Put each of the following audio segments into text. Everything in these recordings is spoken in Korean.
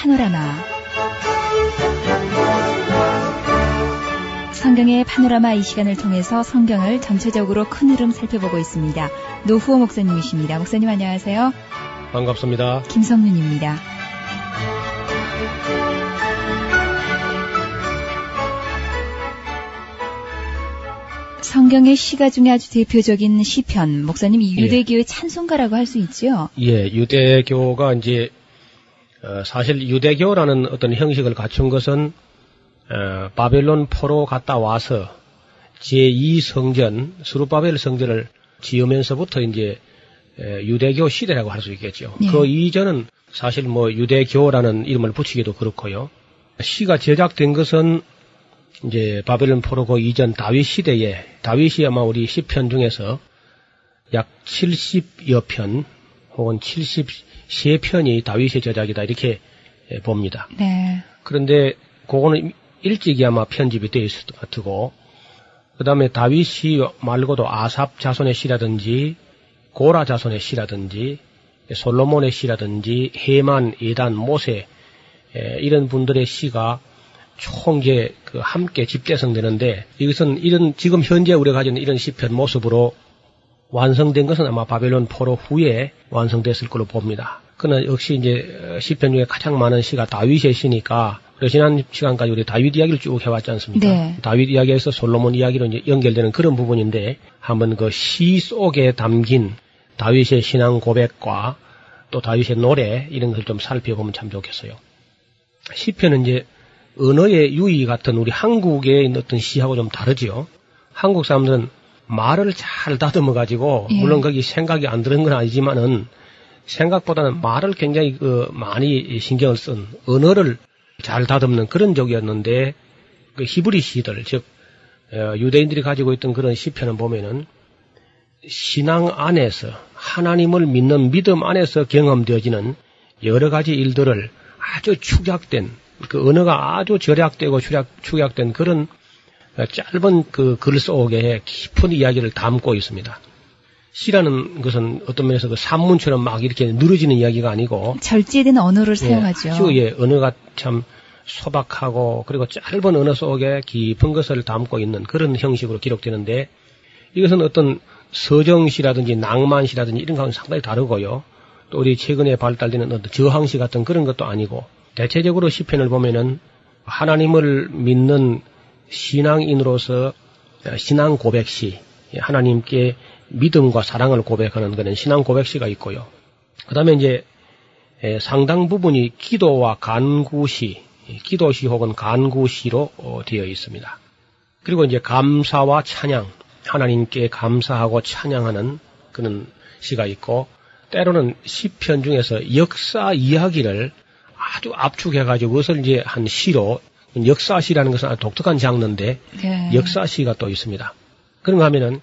파노라마 성경의 파노라마 이 시간을 통해서 성경을 전체적으로 큰 흐름 살펴보고 있습니다. 노후호 목사님이십니다. 목사님 안녕하세요. 반갑습니다. 김성윤입니다. 성경의 시가 중에 아주 대표적인 시편, 목사님 이 예. 유대교의 찬송가라고 할 수 있죠. 예, 유대교가 이제 어, 사실 유대교라는 어떤 형식을 갖춘 것은 어, 바벨론 포로 갔다 와서 제2 성전 수르바벨 성전을 지으면서부터 이제 에, 유대교 시대라고 할 수 있겠죠. 네. 그 이전은 사실 뭐 유대교라는 이름을 붙이기도 그렇고요. 시가 제작된 것은 이제 바벨론 포로 그 이전 다윗 시대에 다윗이 아마 우리 시편 중에서 약 70여 편 혹은 73편이 다윗의 저작이다 이렇게 예, 봅니다. 네. 그런데 그거는 일찍이 아마 편집이 되어 있을 것 같고 그 다음에 다윗이 말고도 아삽 자손의 시라든지 고라 자손의 시라든지 솔로몬의 시라든지 헤만, 예단, 모세 에, 이런 분들의 시가 총 이제 그 함께 집대성되는데 이것은 이런 지금 현재 우리가 가진 이런 시편 모습으로 완성된 것은 아마 바벨론 포로 후에 완성됐을 걸로 봅니다. 그러나 역시 이제 시편 중에 가장 많은 시가 다윗의 시니까 지난 시간까지 우리 다윗 이야기를 쭉 해왔지 않습니까? 네. 다윗 이야기에서 솔로몬 이야기로 이제 연결되는 그런 부분인데 한번 그 시 속에 담긴 다윗의 신앙 고백과 또 다윗의 노래 이런 것을 좀 살펴보면 참 좋겠어요. 시편은 이제 언어의 유의 같은 우리 한국의 어떤 시하고 좀 다르지요. 한국 사람들은 말을 잘 다듬어 가지고 예. 물론 거기 생각이 안 드는 건 아니지만은 생각보다는 말을 굉장히 그 많이 신경을 쓴 언어를 잘 다듬는 그런 적이었는데 그 히브리 시들 즉 어, 유대인들이 가지고 있던 그런 시편을 보면은 신앙 안에서 하나님을 믿는 믿음 안에서 경험되어지는 여러 가지 일들을 아주 축약된 그 언어가 아주 절약되고 축약, 축약된 그런 어, 짧은 그 글 속에 깊은 이야기를 담고 있습니다. 시라는 것은 어떤 면에서 그 산문처럼 막 이렇게 늘어지는 이야기가 아니고 절제된 언어를 사용하죠. 예, 예, 언어가 참 소박하고 그리고 짧은 언어 속에 깊은 것을 담고 있는 그런 형식으로 기록되는데 이것은 어떤 서정시라든지 낭만시라든지 이런 거는 상당히 다르고요. 또 우리 최근에 발달되는 어떤 저항시 같은 그런 것도 아니고 대체적으로 시편을 보면은 하나님을 믿는 신앙인으로서 신앙 고백시 하나님께 믿음과 사랑을 고백하는 그런 신앙 고백시가 있고요. 그 다음에 이제 에, 상당 부분이 기도와 간구시, 기도시 혹은 간구시로 어, 되어 있습니다. 그리고 이제 감사와 찬양, 하나님께 감사하고 찬양하는 그런 시가 있고, 때로는 시편 중에서 역사 이야기를 아주 압축해가지고 그것을 이제 한 시로, 역사시라는 것은 아주 독특한 장르인데, 네. 역사시가 또 있습니다. 그런가 하면은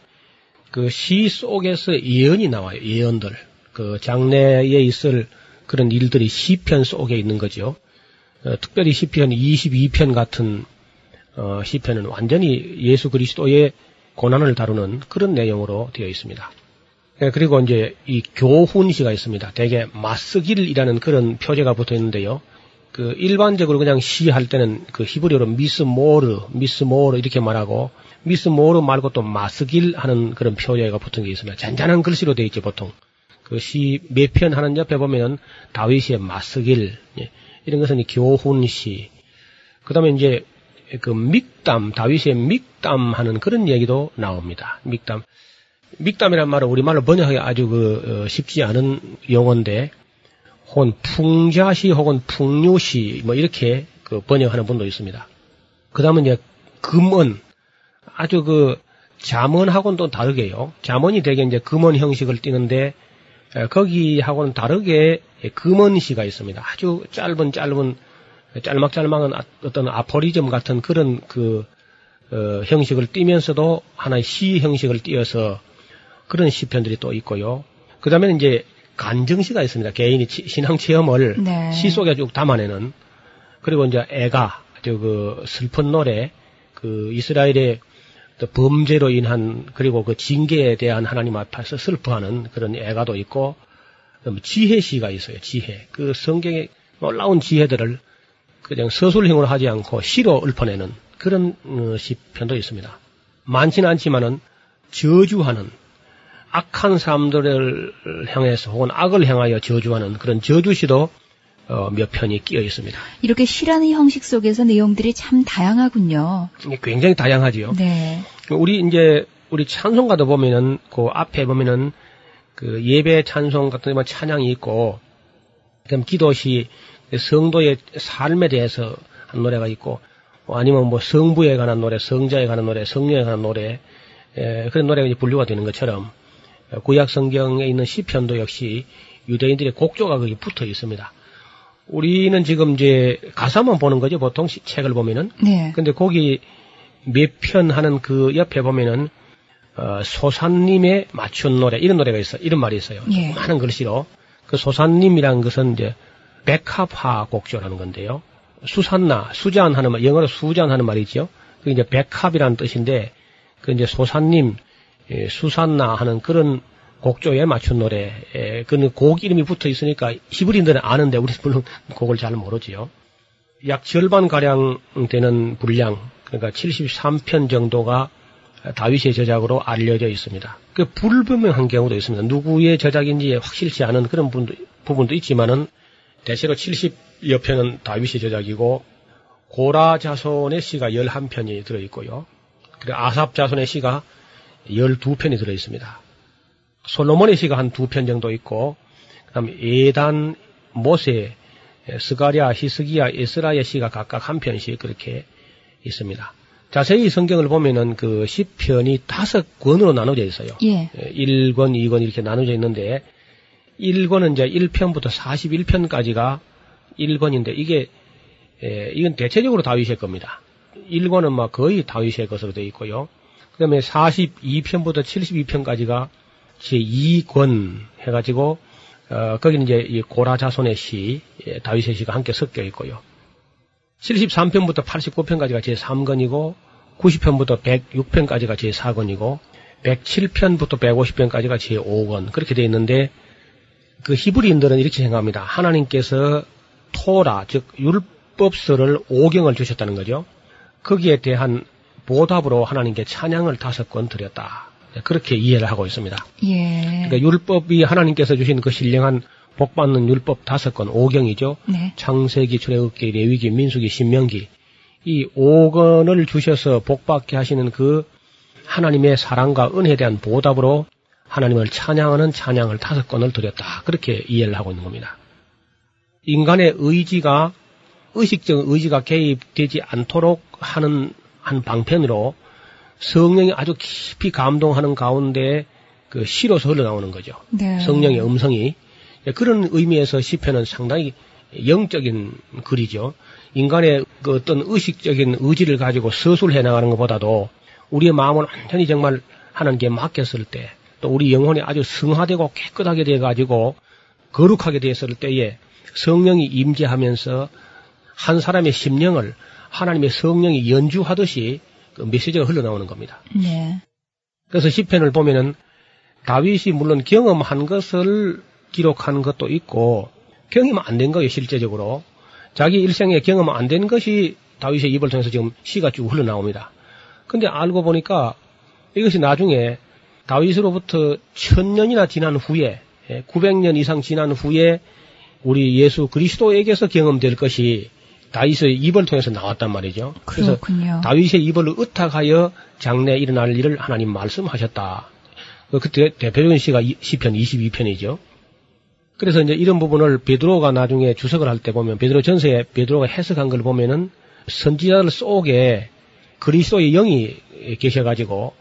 그 시 속에서 예언이 나와요. 예언들. 그 장래에 있을 그런 일들이 시편 속에 있는 거죠. 어, 특별히 시편 22편 같은 어, 시편은 완전히 예수 그리스도의 고난을 다루는 그런 내용으로 되어 있습니다. 예, 그리고 이제 이 교훈시가 있습니다. 대개 마스길이라는 그런 표제가 붙어 있는데요. 그 일반적으로 그냥 시 할 때는 그 히브리어로 미스 모르, 미스 모르 이렇게 말하고 미스 모르 말고 또 마스길 하는 그런 표제가 붙은 게 있습니다. 잔잔한 글씨로 되어 있죠 보통. 그 시 몇 편 하는 옆에 보면은 다윗의 마스길 예, 이런 것은 이 교훈시. 그다음에 이제 그 믹담 다윗의 믹담 하는 그런 얘기도 나옵니다. 믹담. 믹담이란 말은 우리말로 번역하기 아주 그 어, 쉽지 않은 용어인데 혹은 풍자시 혹은 풍류시 뭐 이렇게 그 번역하는 분도 있습니다. 그 다음은 이제 금은 아주 그 자문하고는 또 다르게요. 자문이 되게 이제 금원 형식을 띠는데 거기하고는 다르게 금원시가 있습니다. 아주 짧은 짧은 짤막짤막한 아, 어떤 아포리즘 같은 그런 그 어, 형식을 띠면서도 하나의 시 형식을 띄어서 그런 시편들이 또 있고요. 그 다음에 이제 간증시가 있습니다. 개인이 신앙 체험을 네. 시 속에 쭉 담아내는 그리고 이제 애가 저 그 슬픈 노래 그 이스라엘의 범죄로 인한 그리고 그 징계에 대한 하나님 앞에서 슬퍼하는 그런 애가도 있고 지혜시가 있어요. 지혜 그 성경에 놀라운 지혜들을 그냥 서술형으로 하지 않고 시로 읊어내는 그런 어, 시편도 있습니다. 많지는 않지만은 저주하는 악한 사람들을 향해서 혹은 악을 향하여 저주하는 그런 저주시도 어, 몇 편이 끼어 있습니다. 이렇게 시라는 형식 속에서 내용들이 참 다양하군요. 굉장히 다양하지요. 네. 우리 이제 우리 찬송가도 보면은 그 앞에 보면은 그 예배 찬송 같은 뭐 찬양이 있고 그럼 기도시 성도의 삶에 대해서 한 노래가 있고 아니면 뭐 성부에 관한 노래, 성자에 관한 노래, 성녀에 관한 노래 에, 그런 노래가 이제 분류가 되는 것처럼 구약 성경에 있는 시편도 역시 유대인들의 곡조가 거기 붙어 있습니다. 우리는 지금 이제 가사만 보는 거죠. 보통 시, 책을 보면은. 네. 근데 거기 몇 편 하는 그 옆에 보면은 어, 소산님의 맞춘 노래 이런 노래가 있어. 이런 말이 있어요. 예. 많은 글씨로 그 소산님이라는 것은 이제 백합화 곡조라는 건데요. 수산나, 수잔 하는 말, 영어로 수잔 하는 말이죠. 그 이제 백합이라는 뜻인데 그 이제 소산님, 예, 수산나 하는 그런 곡조에 맞춘 노래, 예, 그는 곡 이름이 붙어 있으니까 히브리인들은 아는데 우리 물론 곡을 잘 모르지요. 약 절반 가량 되는 분량, 그러니까 73편 정도가 다윗의 저작으로 알려져 있습니다. 그 불분명한 경우도 있습니다. 누구의 저작인지 확실치 않은 그런 분도, 부분도 있지만은 대체로 70여 편은 다윗의 저작이고 고라 자손의 시가 11편이 들어 있고요. 그리고 아삽 자손의 시가 12편이 들어 있습니다. 솔로몬의 시가 한 두 편 정도 있고 그다음에 에단, 모세, 스가랴, 히스기야, 에스라의 시가 각각 한 편씩 그렇게 있습니다. 자세히 성경을 보면은 그 시편이 다섯 권으로 나눠져 있어요. 예. 1권, 2권 이렇게 나눠져 있는데 1권은 이제 1편부터 41편까지가 1권인데 이게 에, 이건 대체적으로 다윗의 겁니다. 1권은 막 거의 다윗의 것으로 되어 있고요. 그 다음에 42편부터 72편까지가 제2권 해가지고 어, 거기는 이제 이 고라 자손의 시, 예, 다윗의 시가 함께 섞여 있고요. 73편부터 89편까지가 제3권이고 90편부터 106편까지가 제4권이고 107편부터 150편까지가 제5권 그렇게 되어 있는데 그 히브리인들은 이렇게 생각합니다. 하나님께서 토라 즉 율법서를 5경을 주셨다는 거죠. 거기에 대한 보답으로 하나님께 찬양을 다섯 권 드렸다. 그렇게 이해를 하고 있습니다. 예. 그러니까 율법이 하나님께서 주신 그 신령한 복 받는 율법 다섯 권 5경이죠. 네. 창세기, 출애굽기, 레위기, 민수기, 신명기 이 5권을 주셔서 복 받게 하시는 그 하나님의 사랑과 은혜에 대한 보답으로 하나님을 찬양하는 찬양을 다섯 권을 드렸다. 그렇게 이해를 하고 있는 겁니다. 인간의 의지가 의식적 의지가 개입되지 않도록 하는 한 방편으로 성령이 아주 깊이 감동하는 가운데 그 시로서 흘러나오는 거죠. 네. 성령의 음성이 그런 의미에서 시편은 상당히 영적인 글이죠. 인간의 그 어떤 의식적인 의지를 가지고 서술해 나가는 것보다도 우리의 마음을 완전히 정말 하나님께 맡겼을 때, 또 우리 영혼이 아주 성화되고 깨끗하게 돼 가지고 거룩하게 되었을 때에 성령이 임재하면서 한 사람의 심령을 하나님의 성령이 연주하듯이 그 메시지가 흘러나오는 겁니다. 네. 그래서 시편을 보면은 다윗이 물론 경험한 것을 기록한 것도 있고 경험 안 된 거예요 실제적으로 자기 일생에 경험 안 된 것이 다윗의 입을 통해서 지금 시가 쭉 흘러나옵니다. 근데 알고 보니까 이것이 나중에 다윗으로부터 천 년이나 지난 후에 900년 이상 지난 후에 우리 예수 그리스도에게서 경험될 것이 다윗의 입을 통해서 나왔단 말이죠. 그래서 그렇군요. 다윗의 입을 의탁하여 장래에 일어날 일을 하나님 말씀하셨다. 그때 대표적인 시가 이- 시편 22편이죠. 그래서 이제 이런 부분을 베드로가 나중에 주석을 할 때 보면 베드로 전서에 베드로가 해석한 걸 보면은 선지자들 속에 그리스도의 영이 계셔가지고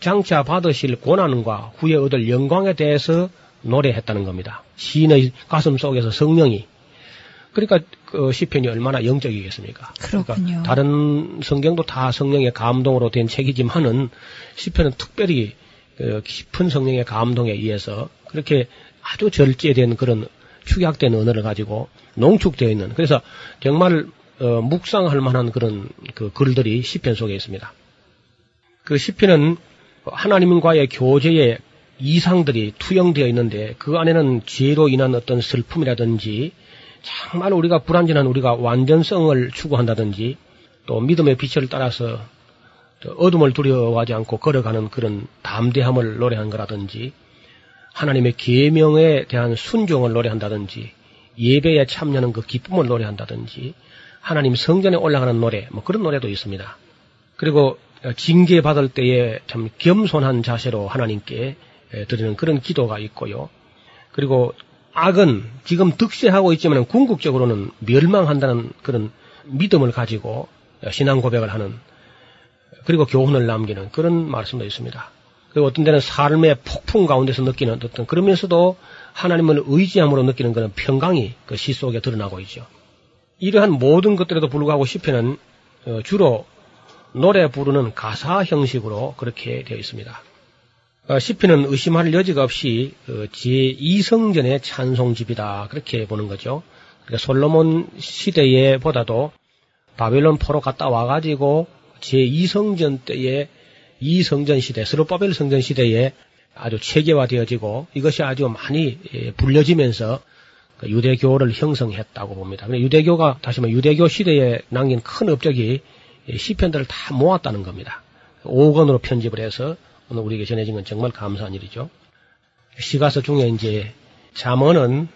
장차 받으실 고난과 후에 얻을 영광에 대해서 노래했다는 겁니다. 시인의 가슴 속에서 성령이 그러니까 그 시편이 얼마나 영적이겠습니까? 그렇군요. 그러니까 다른 성경도 다 성령의 감동으로 된 책이지만은 시편은 특별히 그 깊은 성령의 감동에 의해서 그렇게 아주 절제된 그런 축약된 언어를 가지고 농축되어 있는 그래서 정말 어, 묵상할 만한 그런 그 글들이 시편 속에 있습니다. 그 시편은 하나님과의 교제의 이상들이 투영되어 있는데 그 안에는 죄로 인한 어떤 슬픔이라든지 정말 우리가 불완전한 우리가 완전성을 추구한다든지 또 믿음의 빛을 따라서 어둠을 두려워하지 않고 걸어가는 그런 담대함을 노래한 거라든지 하나님의 계명에 대한 순종을 노래한다든지 예배에 참여하는 그 기쁨을 노래한다든지 하나님 성전에 올라가는 노래 뭐 그런 노래도 있습니다. 그리고 징계 받을 때에 참 겸손한 자세로 하나님께 드리는 그런 기도가 있고요. 그리고 악은 지금 득세하고 있지만 궁극적으로는 멸망한다는 그런 믿음을 가지고 신앙 고백을 하는 그리고 교훈을 남기는 그런 말씀도 있습니다. 그리고 어떤 데는 삶의 폭풍 가운데서 느끼는 어떤 그러면서도 하나님을 의지함으로 느끼는 그런 평강이 그 시 속에 드러나고 있죠. 이러한 모든 것들에도 불구하고 시편은 어, 주로 노래 부르는 가사 형식으로 그렇게 되어 있습니다. 어, 시편은 의심할 여지가 없이 어, 제2성전의 찬송집이다 그렇게 보는 거죠. 그러니까 솔로몬 시대에 보다도 바벨론 포로 갔다 와가지고 제2성전 때의 이성전 시대, 스로바벨 성전 시대에 아주 체계화되어지고 이것이 아주 많이 예, 불려지면서 그 유대교를 형성했다고 봅니다. 유대교가 다시 말해 유대교 시대에 남긴 큰 업적이 시편들을 다 모았다는 겁니다. 5권으로 편집을 해서 오늘 우리에게 전해진 건 정말 감사한 일이죠. 시가서 중에 이제 잠언은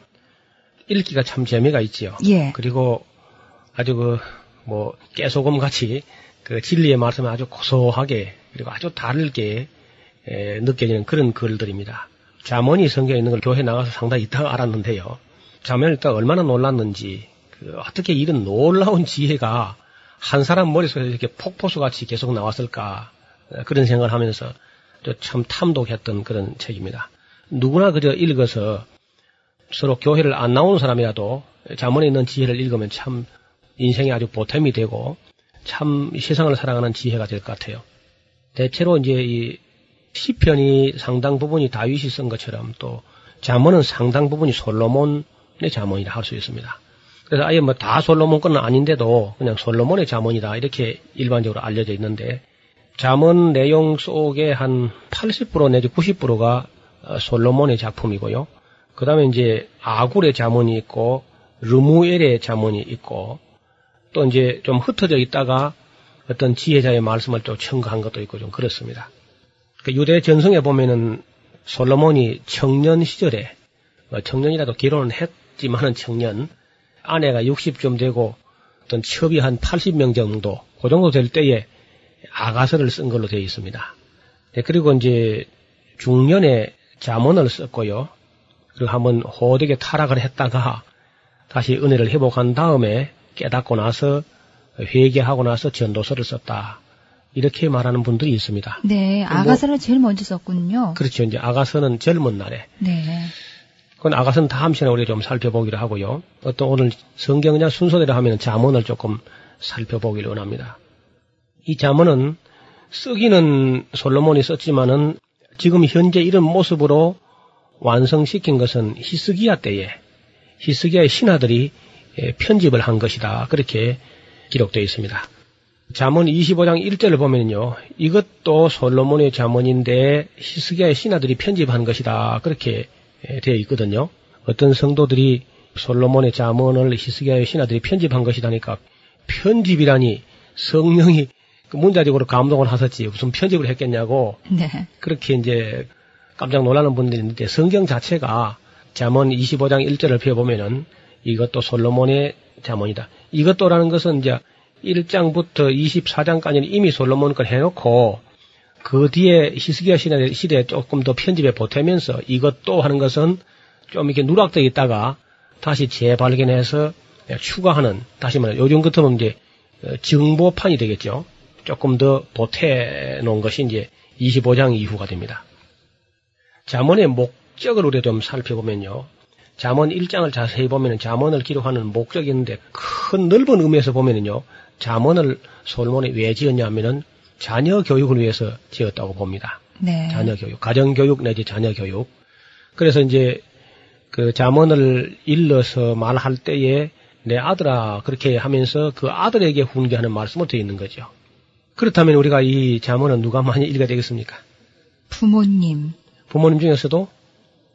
읽기가 참 재미가 있지요. 예. 그리고 아주 그 뭐 깨소금 같이 그 진리의 말씀을 아주 고소하게 그리고 아주 다르게 에, 느껴지는 그런 글들입니다. 잠언이 성경에 있는 걸 교회 나가서 상당히 있다가 알았는데요. 잠언을 읽다 얼마나 놀랐는지 그 어떻게 이런 놀라운 지혜가 한 사람 머릿속에 이렇게 폭포수 같이 계속 나왔을까 그런 생각을 하면서 참 탐독했던 그런 책입니다. 누구나 그저 읽어서 서로 교회를 안 나오는 사람이라도 자문에 있는 지혜를 읽으면 참 인생에 아주 보탬이 되고 참 세상을 사랑하는 지혜가 될 것 같아요. 대체로 이제 이 시편이 상당 부분이 다윗이 쓴 것처럼 또 자문은 상당 부분이 솔로몬의 자문이라 할 수 있습니다. 그래서 아예 뭐 다 솔로몬 건 아닌데도 그냥 솔로몬의 자문이다 이렇게 일반적으로 알려져 있는데 자문 내용 속에 한80% 내지 90%가 어, 솔로몬의 작품이고요. 그 다음에 이제 아굴의 자문이 있고 르무엘의 자문이 있고 또 이제 좀 흩어져 있다가 어떤 지혜자의 말씀을 또 첨가한 것도 있고 좀 그렇습니다. 그 유대 전성에 보면은 솔로몬이 청년 시절에 뭐 청년이라도 결혼을 했지만은 청년 아내가 60좀 되고 어떤 첩이 한 80명 정도 그 정도 될 때에 아가서를 쓴 걸로 되어 있습니다. 네, 그리고 이제 중년에 자문을 썼고요. 그리고 한번 호되게 타락을 했다가 다시 은혜를 회복한 다음에 깨닫고 나서 회개하고 나서 전도서를 썼다. 이렇게 말하는 분들이 있습니다. 네, 뭐 아가서를 뭐, 제일 먼저 썼군요. 그렇죠. 이제 아가서는 젊은 날에. 네. 그건 아가서는 다음 시간에 우리가 좀 살펴보기로 하고요. 어떤 오늘 성경 그냥 순서대로 하면 자문을 조금 살펴보기를 원합니다. 이 자문은 쓰기는 솔로몬이 썼지만은 지금 현재 이런 모습으로 완성시킨 것은 히스기야 때에 히스기야의 신하들이 예, 편집을 한 것이다. 그렇게 기록되어 있습니다. 자문 25장 1절을 보면요. 이것도 솔로몬의 자문인데 히스기야의 신하들이 편집한 것이다. 그렇게 예, 되어 있거든요. 어떤 성도들이 솔로몬의 자문을 히스기야의 신하들이 편집한 것이다니까 편집이라니 성령이 그 문자적으로 감동을 하셨지 무슨 편집을 했겠냐고 네. 그렇게 이제 깜짝 놀라는 분들이 있는데 성경 자체가 잠언 25장 1절을 펴 보면은 이것도 솔로몬의 잠언이다. 이것도라는 것은 이제 1장부터 24장까지는 이미 솔로몬 걸 해놓고 그 뒤에 히스기야 시대, 시대에 조금 더 편집에 보태면서 이것도 하는 것은 좀 이렇게 누락되어 있다가 다시 재발견해서 추가하는 다시 말해 요즘 같으면 이제 정보판이 되겠죠. 조금 더 보태 놓은 것이 이제 25장 이후가 됩니다. 잠언의 목적을 우리가 좀 살펴보면요. 잠언 1장을 자세히 보면 잠언을 기록하는 목적이 있는데 큰 넓은 의미에서 보면은요. 잠언을 솔몬이 왜 지었냐 하면은 자녀 교육을 위해서 지었다고 봅니다. 네. 자녀 교육, 가정 교육 내지 자녀 교육. 그래서 이제 그 잠언을 일러서 말할 때에 내 아들아 그렇게 하면서 그 아들에게 훈계하는 말씀을 되어 있는 거죠. 그렇다면 우리가 이 잠언은 누가 많이 읽어야 되겠습니까? 부모님, 부모님 중에서도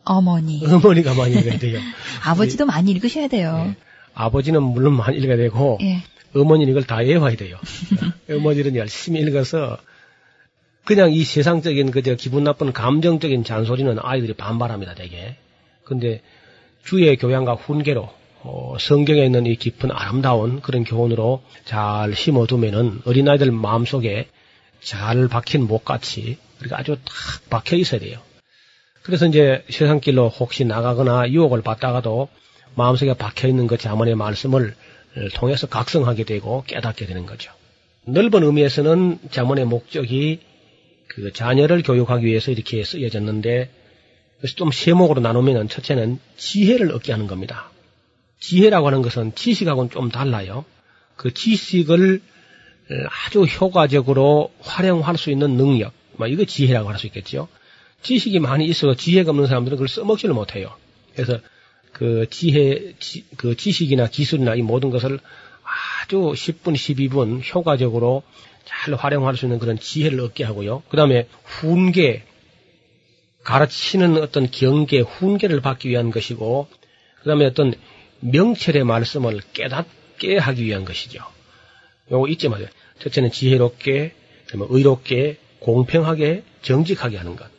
어머니, 어머니가 많이 읽어야 돼요. 아버지도 많이 읽으셔야 돼요. 네. 아버지는 물론 많이 읽어야 되고 예. 어머니는 이걸 다 외워야 돼요. 어머니는 열심히 읽어서 그냥 이 세상적인 그저 기분 나쁜 감정적인 잔소리는 아이들이 반발합니다, 되게. 근데 주의 교양과 훈계로 어, 성경에 있는 이 깊은 아름다운 그런 교훈으로 잘 심어두면은 어린아이들 마음속에 잘 박힌 목같이 그렇게 아주 탁 박혀 있어야 돼요. 그래서 이제 세상 길로 혹시 나가거나 유혹을 받다가도 마음속에 박혀 있는 그 자문의 말씀을 통해서 각성하게 되고 깨닫게 되는 거죠. 넓은 의미에서는 자문의 목적이 그 자녀를 교육하기 위해서 이렇게 쓰여졌는데 그래서 좀 세목으로 나누면 첫째는 지혜를 얻게 하는 겁니다. 지혜라고 하는 것은 지식하고는 좀 달라요. 그 지식을 아주 효과적으로 활용할 수 있는 능력, 뭐 이거 지혜라고 할 수 있겠죠. 지식이 많이 있어도 지혜가 없는 사람들은 그걸 써먹지를 못해요. 그래서 그 지혜, 지, 그 지식이나 기술이나 이 모든 것을 아주 10분, 12분 효과적으로 잘 활용할 수 있는 그런 지혜를 얻게 하고요. 그 다음에 훈계, 가르치는 어떤 경계, 훈계를 받기 위한 것이고, 그 다음에 어떤 명철의 말씀을 깨닫게 하기 위한 것이죠. 요거 잊지 마세요. 첫째는 지혜롭게, 의롭게, 공평하게, 정직하게 하는 것.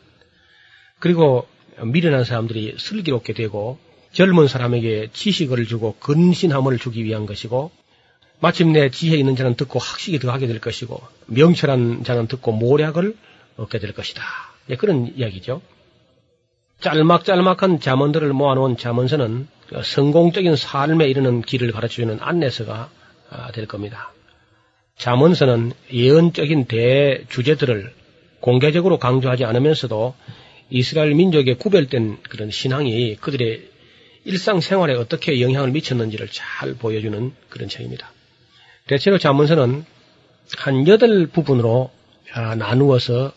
그리고 미련한 사람들이 슬기롭게 되고 젊은 사람에게 지식을 주고 근신함을 주기 위한 것이고 마침내 지혜 있는 자는 듣고 학식이 더하게 될 것이고 명철한 자는 듣고 모략을 얻게 될 것이다. 네, 그런 이야기죠. 짤막짤막한 자문들을 모아놓은 자문서는 성공적인 삶에 이르는 길을 가르쳐주는 안내서가 아, 될 겁니다. 자문서는 예언적인 대주제들을 공개적으로 강조하지 않으면서도 이스라엘 민족의 구별된 그런 신앙이 그들의 일상생활에 어떻게 영향을 미쳤는지를 잘 보여주는 그런 책입니다. 대체로 자문서는 한 여덟 부분으로 아, 나누어서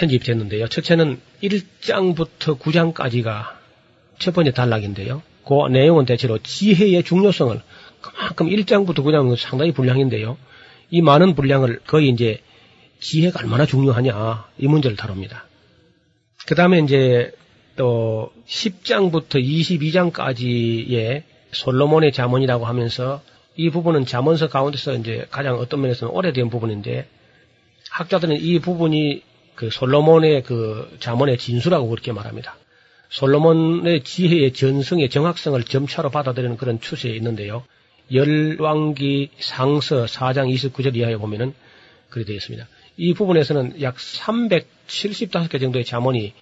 편집됐는데요. 첫째는 1장부터 9장까지가 첫 번째 단락인데요. 그 내용은 대체로 지혜의 중요성을 그만큼 1장부터 9장은 상당히 분량인데요. 이 많은 분량을 거의 이제 지혜가 얼마나 중요하냐 이 문제를 다룹니다. 그 다음에 이제 또 10장부터 22장까지의 솔로몬의 자문이라고 하면서 이 부분은 자문서 가운데서 이제 가장 어떤 면에서는 오래된 부분인데 학자들은 이 부분이 그 솔로몬의 그 자문의 진수라고 그렇게 말합니다. 솔로몬의 지혜의 전성의 정확성을 점차로 받아들이는 그런 추세에 있는데요. 열왕기 상서 4장 29절 이하에 보면은 그렇게 되어 있습니다. 이 부분에서는 약 375개 정도의 자문이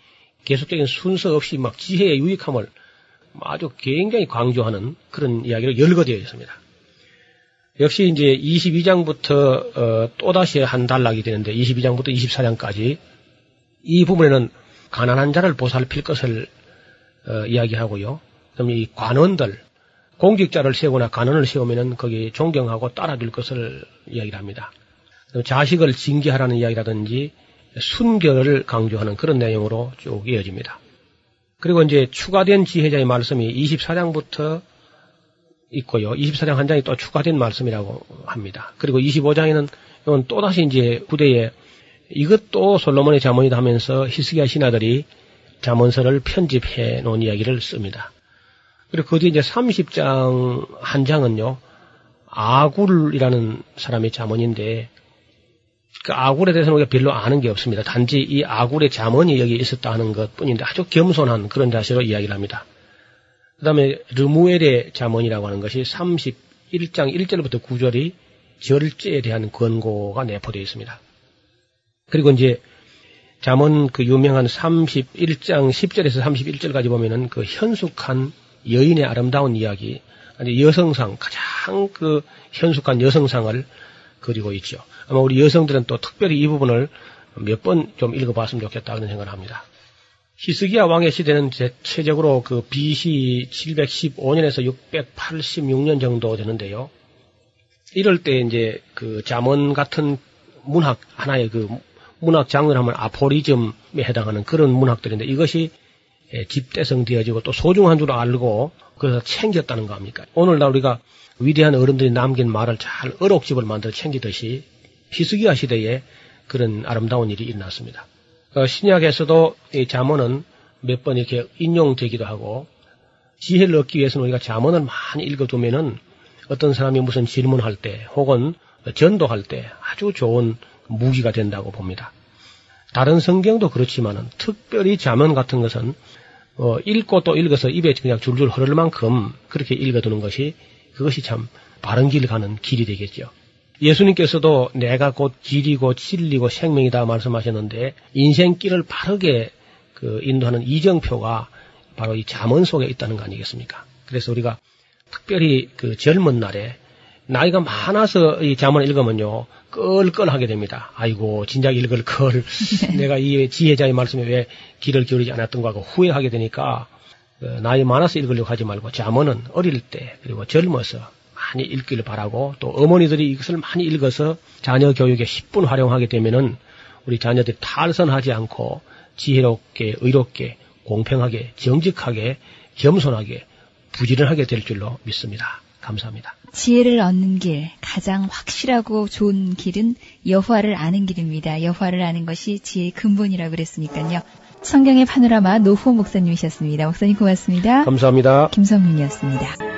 계속적인 순서 없이 막 지혜의 유익함을 아주 굉장히 강조하는 그런 이야기로 열거되어 있습니다. 역시 이제 22장부터 어, 또다시 한 단락이 되는데 22장부터 24장까지 이 부분에는 가난한 자를 보살필 것을 어, 이야기하고요. 그럼 이 관원들 공직자를 세우거나 간원을 세우면은 거기 존경하고 따라줄 것을 이야기를 합니다. 자식을 징계하라는 이야기라든지 순결을 강조하는 그런 내용으로 쭉 이어집니다. 그리고 이제 추가된 지혜자의 말씀이 24장부터 있고요. 24장 한 장이 또 추가된 말씀이라고 합니다. 그리고 25장에는 이건 또다시 이제 부대에 이것도 솔로몬의 자문이다 하면서 히스기야 신하들이 자문서를 편집해 놓은 이야기를 씁니다. 그리고 그 뒤에 이제 30장 한 장은요, 아굴이라는 사람의 자문인데, 그 아굴에 대해서는 우리가 별로 아는 게 없습니다. 단지 이 아굴의 자문이 여기 있었다 하는 것 뿐인데 아주 겸손한 그런 자세로 이야기를 합니다. 그 다음에 르무엘의 자문이라고 하는 것이 31장 1절부터 9절이 절제에 대한 권고가 내포되어 있습니다. 그리고 이제 자문 그 유명한 31장 10절에서 31절까지 보면은 그 현숙한 여인의 아름다운 이야기, 아니 여성상 가장 그 현숙한 여성상을 그리고 있죠. 아마 우리 여성들은 또 특별히 이 부분을 몇 번 좀 읽어봤으면 좋겠다 그런 생각을 합니다. 히스기야 왕의 시대는 대체적으로 그 BC 715년에서 686년 정도 되는데요. 이럴 때 이제 그 자문 같은 문학 하나의 그 문학 장르를 하면 아포리즘에 해당하는 그런 문학들인데 이것이 예, 집대성되어지고 또 소중한 줄 알고 그래서 챙겼다는 거 아닙니까? 오늘날 우리가 위대한 어른들이 남긴 말을 잘 어록집을 만들어 챙기듯이 히스기야 시대에 그런 아름다운 일이 일어났습니다. 어, 신약에서도 이 잠언은 몇 번 이렇게 인용되기도 하고 지혜를 얻기 위해서는 우리가 잠언을 많이 읽어두면은 어떤 사람이 무슨 질문할 때 혹은 전도할 때 아주 좋은 무기가 된다고 봅니다. 다른 성경도 그렇지만은 특별히 자문 같은 것은 어, 읽고 또 읽어서 입에 그냥 줄줄 흐를 만큼 그렇게 읽어두는 것이 그것이 참 바른 길 가는 길이 되겠죠. 예수님께서도 내가 곧 길이고 진리고 생명이다 말씀하셨는데 인생길을 바르게 그 인도하는 이정표가 바로 이 잠언 속에 있다는 거 아니겠습니까? 그래서 우리가 특별히 그 젊은 날에 나이가 많아서 이 잠언을 읽으면요 끌끌하게 됩니다. 아이고 진작 읽을 걸 내가 이 지혜자의 말씀에 왜 길을 기울이지 않았던가 하고 후회하게 되니까 그 나이 많아서 읽으려고 하지 말고 잠언은 어릴 때 그리고 젊어서 많이 읽기를 바라고 또 어머니들이 이것을 많이 읽어서 자녀 교육에 10분 활용하게 되면은 우리 자녀들이 탈선하지 않고 지혜롭게 의롭게 공평하게 정직하게 겸손하게 부지런하게 될 줄로 믿습니다. 감사합니다. 지혜를 얻는 길, 가장 확실하고 좋은 길은 여호와를 아는 길입니다. 여호와를 아는 것이 지혜의 근본이라고 그랬으니까요. 성경의 파노라마 노후 목사님이셨습니다. 목사님 고맙습니다. 감사합니다. 김성윤이었습니다.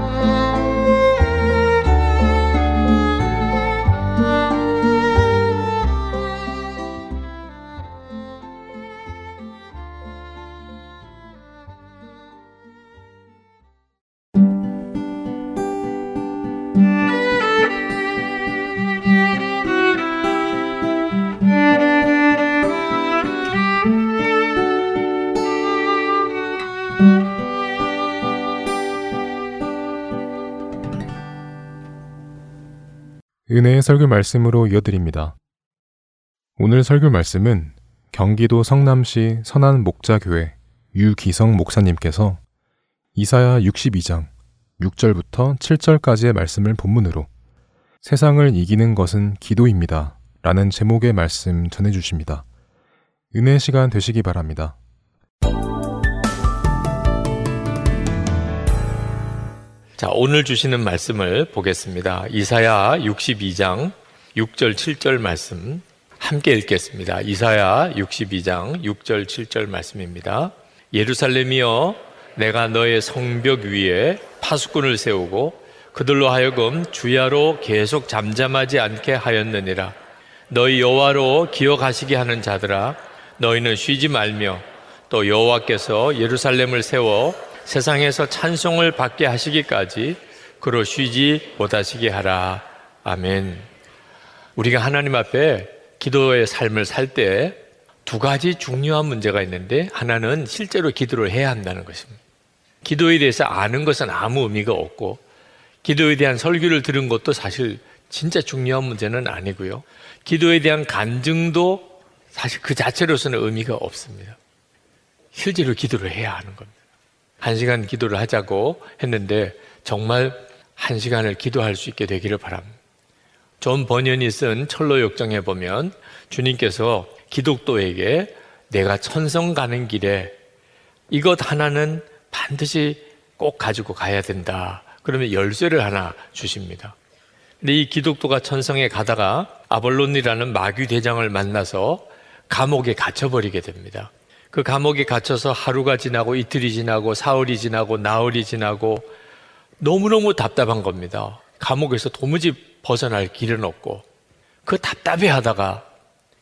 은혜의 설교 말씀으로 이어드립니다. 오늘 설교 말씀은 경기도 성남시 선안 목자교회 유기성 목사님께서 이사야 62장 6절부터 7절까지의 말씀을 본문으로 세상을 이기는 것은 기도입니다. 라는 제목의 말씀 전해주십니다. 은혜 시간 되시기 바랍니다. 자, 오늘 주시는 말씀을 보겠습니다. 이사야 62장 6절 7절 말씀 함께 읽겠습니다. 이사야 62장 6절 7절 말씀입니다. 예루살렘이여 내가 너의 성벽 위에 파수꾼을 세우고 그들로 하여금 주야로 계속 잠잠하지 않게 하였느니라. 너희 여호와로 기억하시게 하는 자들아 너희는 쉬지 말며 또 여호와께서 예루살렘을 세워 세상에서 찬송을 받게 하시기까지 그로 쉬지 못하시게 하라. 아멘. 우리가 하나님 앞에 기도의 삶을 살 때 두 가지 중요한 문제가 있는데 하나는 실제로 기도를 해야 한다는 것입니다. 기도에 대해서 아는 것은 아무 의미가 없고 기도에 대한 설교를 들은 것도 사실 진짜 중요한 문제는 아니고요. 기도에 대한 간증도 사실 그 자체로서는 의미가 없습니다. 실제로 기도를 해야 하는 겁니다. 한 시간 기도를 하자고 했는데 정말 한 시간을 기도할 수 있게 되기를 바랍니다. 존 번연이 쓴 천로 역정에 보면 주님께서 기독도에게 내가 천성 가는 길에 이것 하나는 반드시 꼭 가지고 가야 된다. 그러면 열쇠를 하나 주십니다. 근데 이 기독도가 천성에 가다가 아볼론이라는 마귀 대장을 만나서 감옥에 갇혀버리게 됩니다. 그 감옥에 갇혀서 하루가 지나고 이틀이 지나고 사흘이 지나고 나흘이 지나고 너무너무 답답한 겁니다. 감옥에서 도무지 벗어날 길은 없고 그 답답해 하다가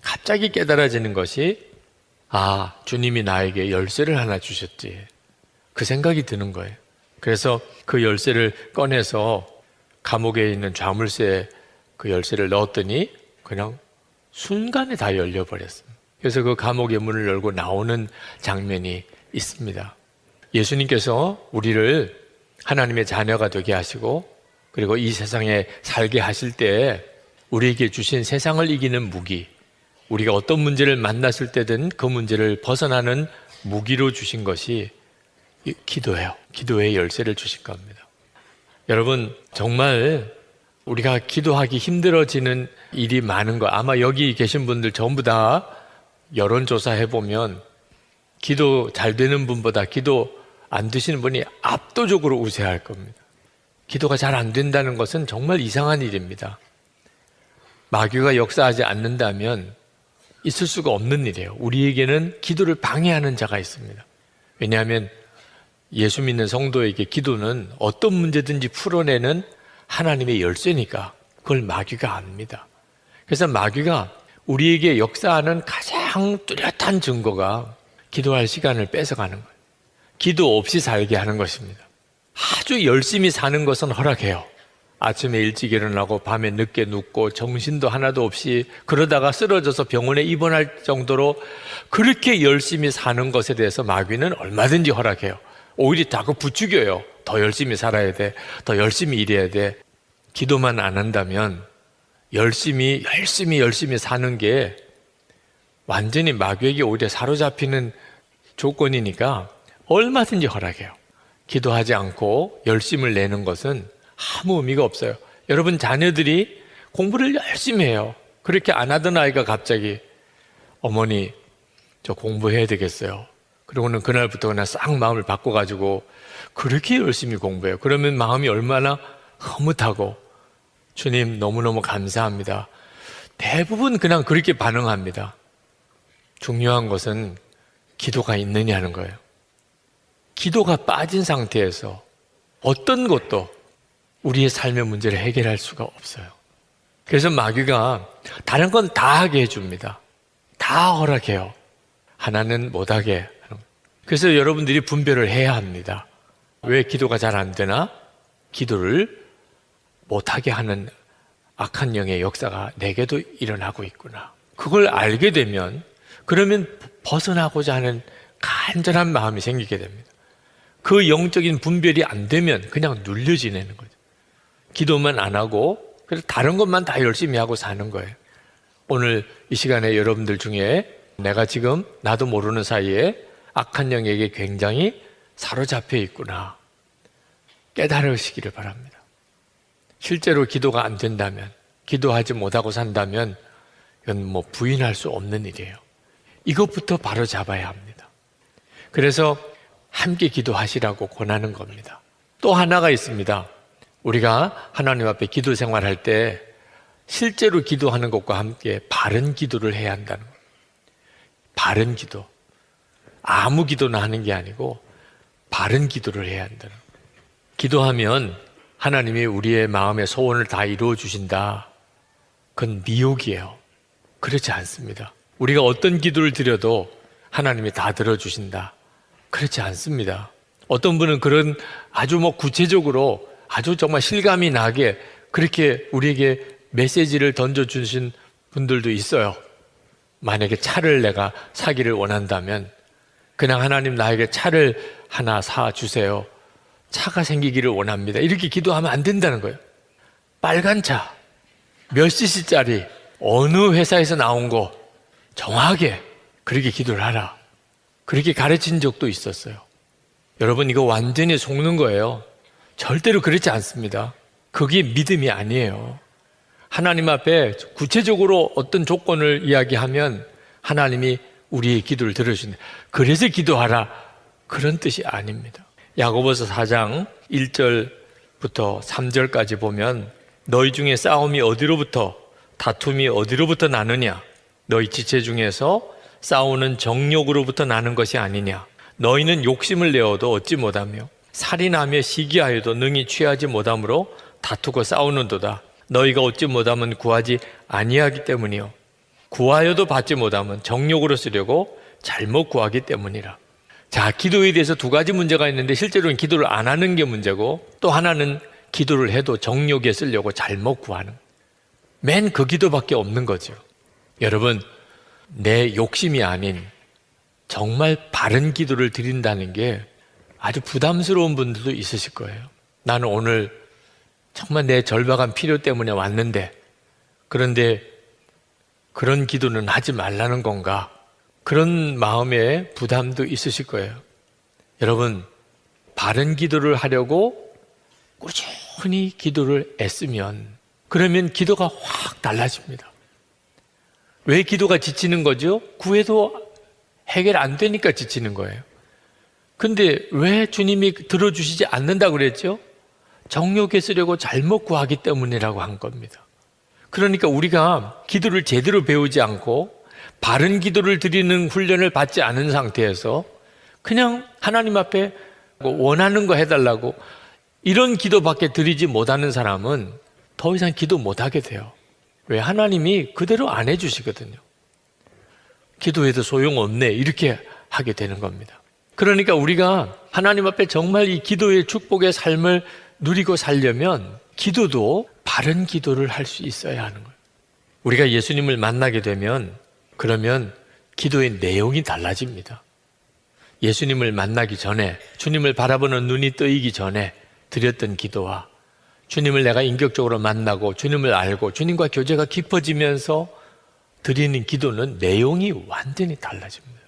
갑자기 깨달아지는 것이 아, 주님이 나에게 열쇠를 하나 주셨지. 그 생각이 드는 거예요. 그래서 그 열쇠를 꺼내서 감옥에 있는 좌물쇠에 그 열쇠를 넣었더니 그냥 순간에 다 열려버렸습니다. 그래서 그 감옥의 문을 열고 나오는 장면이 있습니다. 예수님께서 우리를 하나님의 자녀가 되게 하시고 그리고 이 세상에 살게 하실 때 우리에게 주신 세상을 이기는 무기, 우리가 어떤 문제를 만났을 때든 그 문제를 벗어나는 무기로 주신 것이 기도예요. 기도의 열쇠를 주실 겁니다. 여러분, 정말 우리가 기도하기 힘들어지는 일이 많은 거 아마 여기 계신 분들 전부 다 여론조사 해보면 기도 잘 되는 분보다 기도 안 되시는 분이 압도적으로 우세할 겁니다. 기도가 잘 안 된다는 것은 정말 이상한 일입니다. 마귀가 역사하지 않는다면 있을 수가 없는 일이에요. 우리에게는 기도를 방해하는 자가 있습니다. 왜냐하면 예수 믿는 성도에게 기도는 어떤 문제든지 풀어내는 하나님의 열쇠니까 그걸 마귀가 압니다. 그래서 마귀가 우리에게 역사하는 가장 뚜렷한 증거가 기도할 시간을 뺏어가는 거예요. 기도 없이 살게 하는 것입니다. 아주 열심히 사는 것은 허락해요. 아침에 일찍 일어나고 밤에 늦게 눕고 정신도 하나도 없이 그러다가 쓰러져서 병원에 입원할 정도로 그렇게 열심히 사는 것에 대해서 마귀는 얼마든지 허락해요. 오히려 다그 부추겨요. 더 열심히 살아야 돼. 더 열심히 일해야 돼. 기도만 안 한다면 열심히, 열심히, 열심히 사는 게 완전히 마귀에게 오히려 사로잡히는 조건이니까 얼마든지 허락해요. 기도하지 않고 열심을 내는 것은 아무 의미가 없어요. 여러분 자녀들이 공부를 열심히 해요. 그렇게 안 하던 아이가 갑자기 어머니 저 공부해야 되겠어요. 그러고는 그날부터 그냥 싹 마음을 바꿔가지고 그렇게 열심히 공부해요. 그러면 마음이 얼마나 흐뭇하고 주님 너무너무 감사합니다. 대부분 그냥 그렇게 반응합니다. 중요한 것은 기도가 있느냐는 거예요. 기도가 빠진 상태에서 어떤 것도 우리의 삶의 문제를 해결할 수가 없어요. 그래서 마귀가 다른 건 다 하게 해줍니다. 다 허락해요. 하나는 못하게. 그래서 여러분들이 분별을 해야 합니다. 왜 기도가 잘 안 되나? 기도를 못하게 하는 악한 영의 역사가 내게도 일어나고 있구나. 그걸 알게 되면 그러면 벗어나고자 하는 간절한 마음이 생기게 됩니다. 그 영적인 분별이 안 되면 그냥 눌려 지내는 거죠. 기도만 안 하고 그래서 다른 것만 다 열심히 하고 사는 거예요. 오늘 이 시간에 여러분들 중에 내가 지금 나도 모르는 사이에 악한 영에게 굉장히 사로잡혀 있구나. 깨달으시기를 바랍니다. 실제로 기도가 안 된다면, 기도하지 못하고 산다면, 이건 뭐 부인할 수 없는 일이에요. 이것부터 바로 잡아야 합니다. 그래서 함께 기도하시라고 권하는 겁니다. 또 하나가 있습니다. 우리가 하나님 앞에 기도 생활할 때 실제로 기도하는 것과 함께 바른 기도를 해야 한다는 거예요. 바른 기도. 아무 기도나 하는 게 아니고 바른 기도를 해야 한다는 거예요. 기도하면 하나님이 우리의 마음의 소원을 다 이루어 주신다. 그건 미혹이에요. 그렇지 않습니다. 우리가 어떤 기도를 드려도 하나님이 다 들어주신다. 그렇지 않습니다. 어떤 분은 그런 아주 뭐 구체적으로 아주 정말 실감이 나게 그렇게 우리에게 메시지를 던져주신 분들도 있어요. 만약에 차를 내가 사기를 원한다면 그냥 하나님 나에게 차를 하나 사 주세요. 차가 생기기를 원합니다. 이렇게 기도하면 안 된다는 거예요. 빨간 차, 몇 cc짜리, 어느 회사에서 나온 거 정확하게 그렇게 기도를 하라. 그렇게 가르친 적도 있었어요. 여러분, 이거 완전히 속는 거예요. 절대로 그렇지 않습니다. 그게 믿음이 아니에요. 하나님 앞에 구체적으로 어떤 조건을 이야기하면 하나님이 우리의 기도를 들으신다. 그래서 기도하라. 그런 뜻이 아닙니다. 야고보서 4장 1절부터 3절까지 보면 너희 중에 싸움이 어디로부터 다툼이 어디로부터 나느냐? 너희 지체 중에서 싸우는 정욕으로부터 나는 것이 아니냐? 너희는 욕심을 내어도 얻지 못하며 살인하며 시기하여도 능히 취하지 못하므로 다투고 싸우는도다. 너희가 얻지 못하면 구하지 아니하기 때문이요. 구하여도 받지 못하면 정욕으로 쓰려고 잘못 구하기 때문이라. 자, 기도에 대해서 두 가지 문제가 있는데 실제로는 기도를 안 하는 게 문제고 또 하나는 기도를 해도 정욕에 쓰려고 잘못 구하는. 맨 그 기도밖에 없는 거죠. 여러분, 내 욕심이 아닌 정말 바른 기도를 드린다는 게 아주 부담스러운 분들도 있으실 거예요. 나는 오늘 정말 내 절박한 필요 때문에 왔는데, 그런데 그런 기도는 하지 말라는 건가? 그런 마음의 부담도 있으실 거예요. 여러분, 바른 기도를 하려고 꾸준히 기도를 애쓰면, 그러면 기도가 확 달라집니다. 왜 기도가 지치는 거죠? 구해도 해결 안 되니까 지치는 거예요. 근데 왜 주님이 들어주시지 않는다 그랬죠? 정욕에 쓰려고 잘못 구하기 때문이라고 한 겁니다. 그러니까 우리가 기도를 제대로 배우지 않고 바른 기도를 드리는 훈련을 받지 않은 상태에서 그냥 하나님 앞에 원하는 거 해달라고 이런 기도밖에 드리지 못하는 사람은 더 이상 기도 못하게 돼요. 왜? 하나님이 그대로 안 해주시거든요. 기도해도 소용없네. 이렇게 하게 되는 겁니다. 그러니까 우리가 하나님 앞에 정말 이 기도의 축복의 삶을 누리고 살려면 기도도 바른 기도를 할 수 있어야 하는 거예요. 우리가 예수님을 만나게 되면 그러면 기도의 내용이 달라집니다. 예수님을 만나기 전에 주님을 바라보는 눈이 뜨이기 전에 드렸던 기도와 주님을 내가 인격적으로 만나고 주님을 알고 주님과 교제가 깊어지면서 드리는 기도는 내용이 완전히 달라집니다.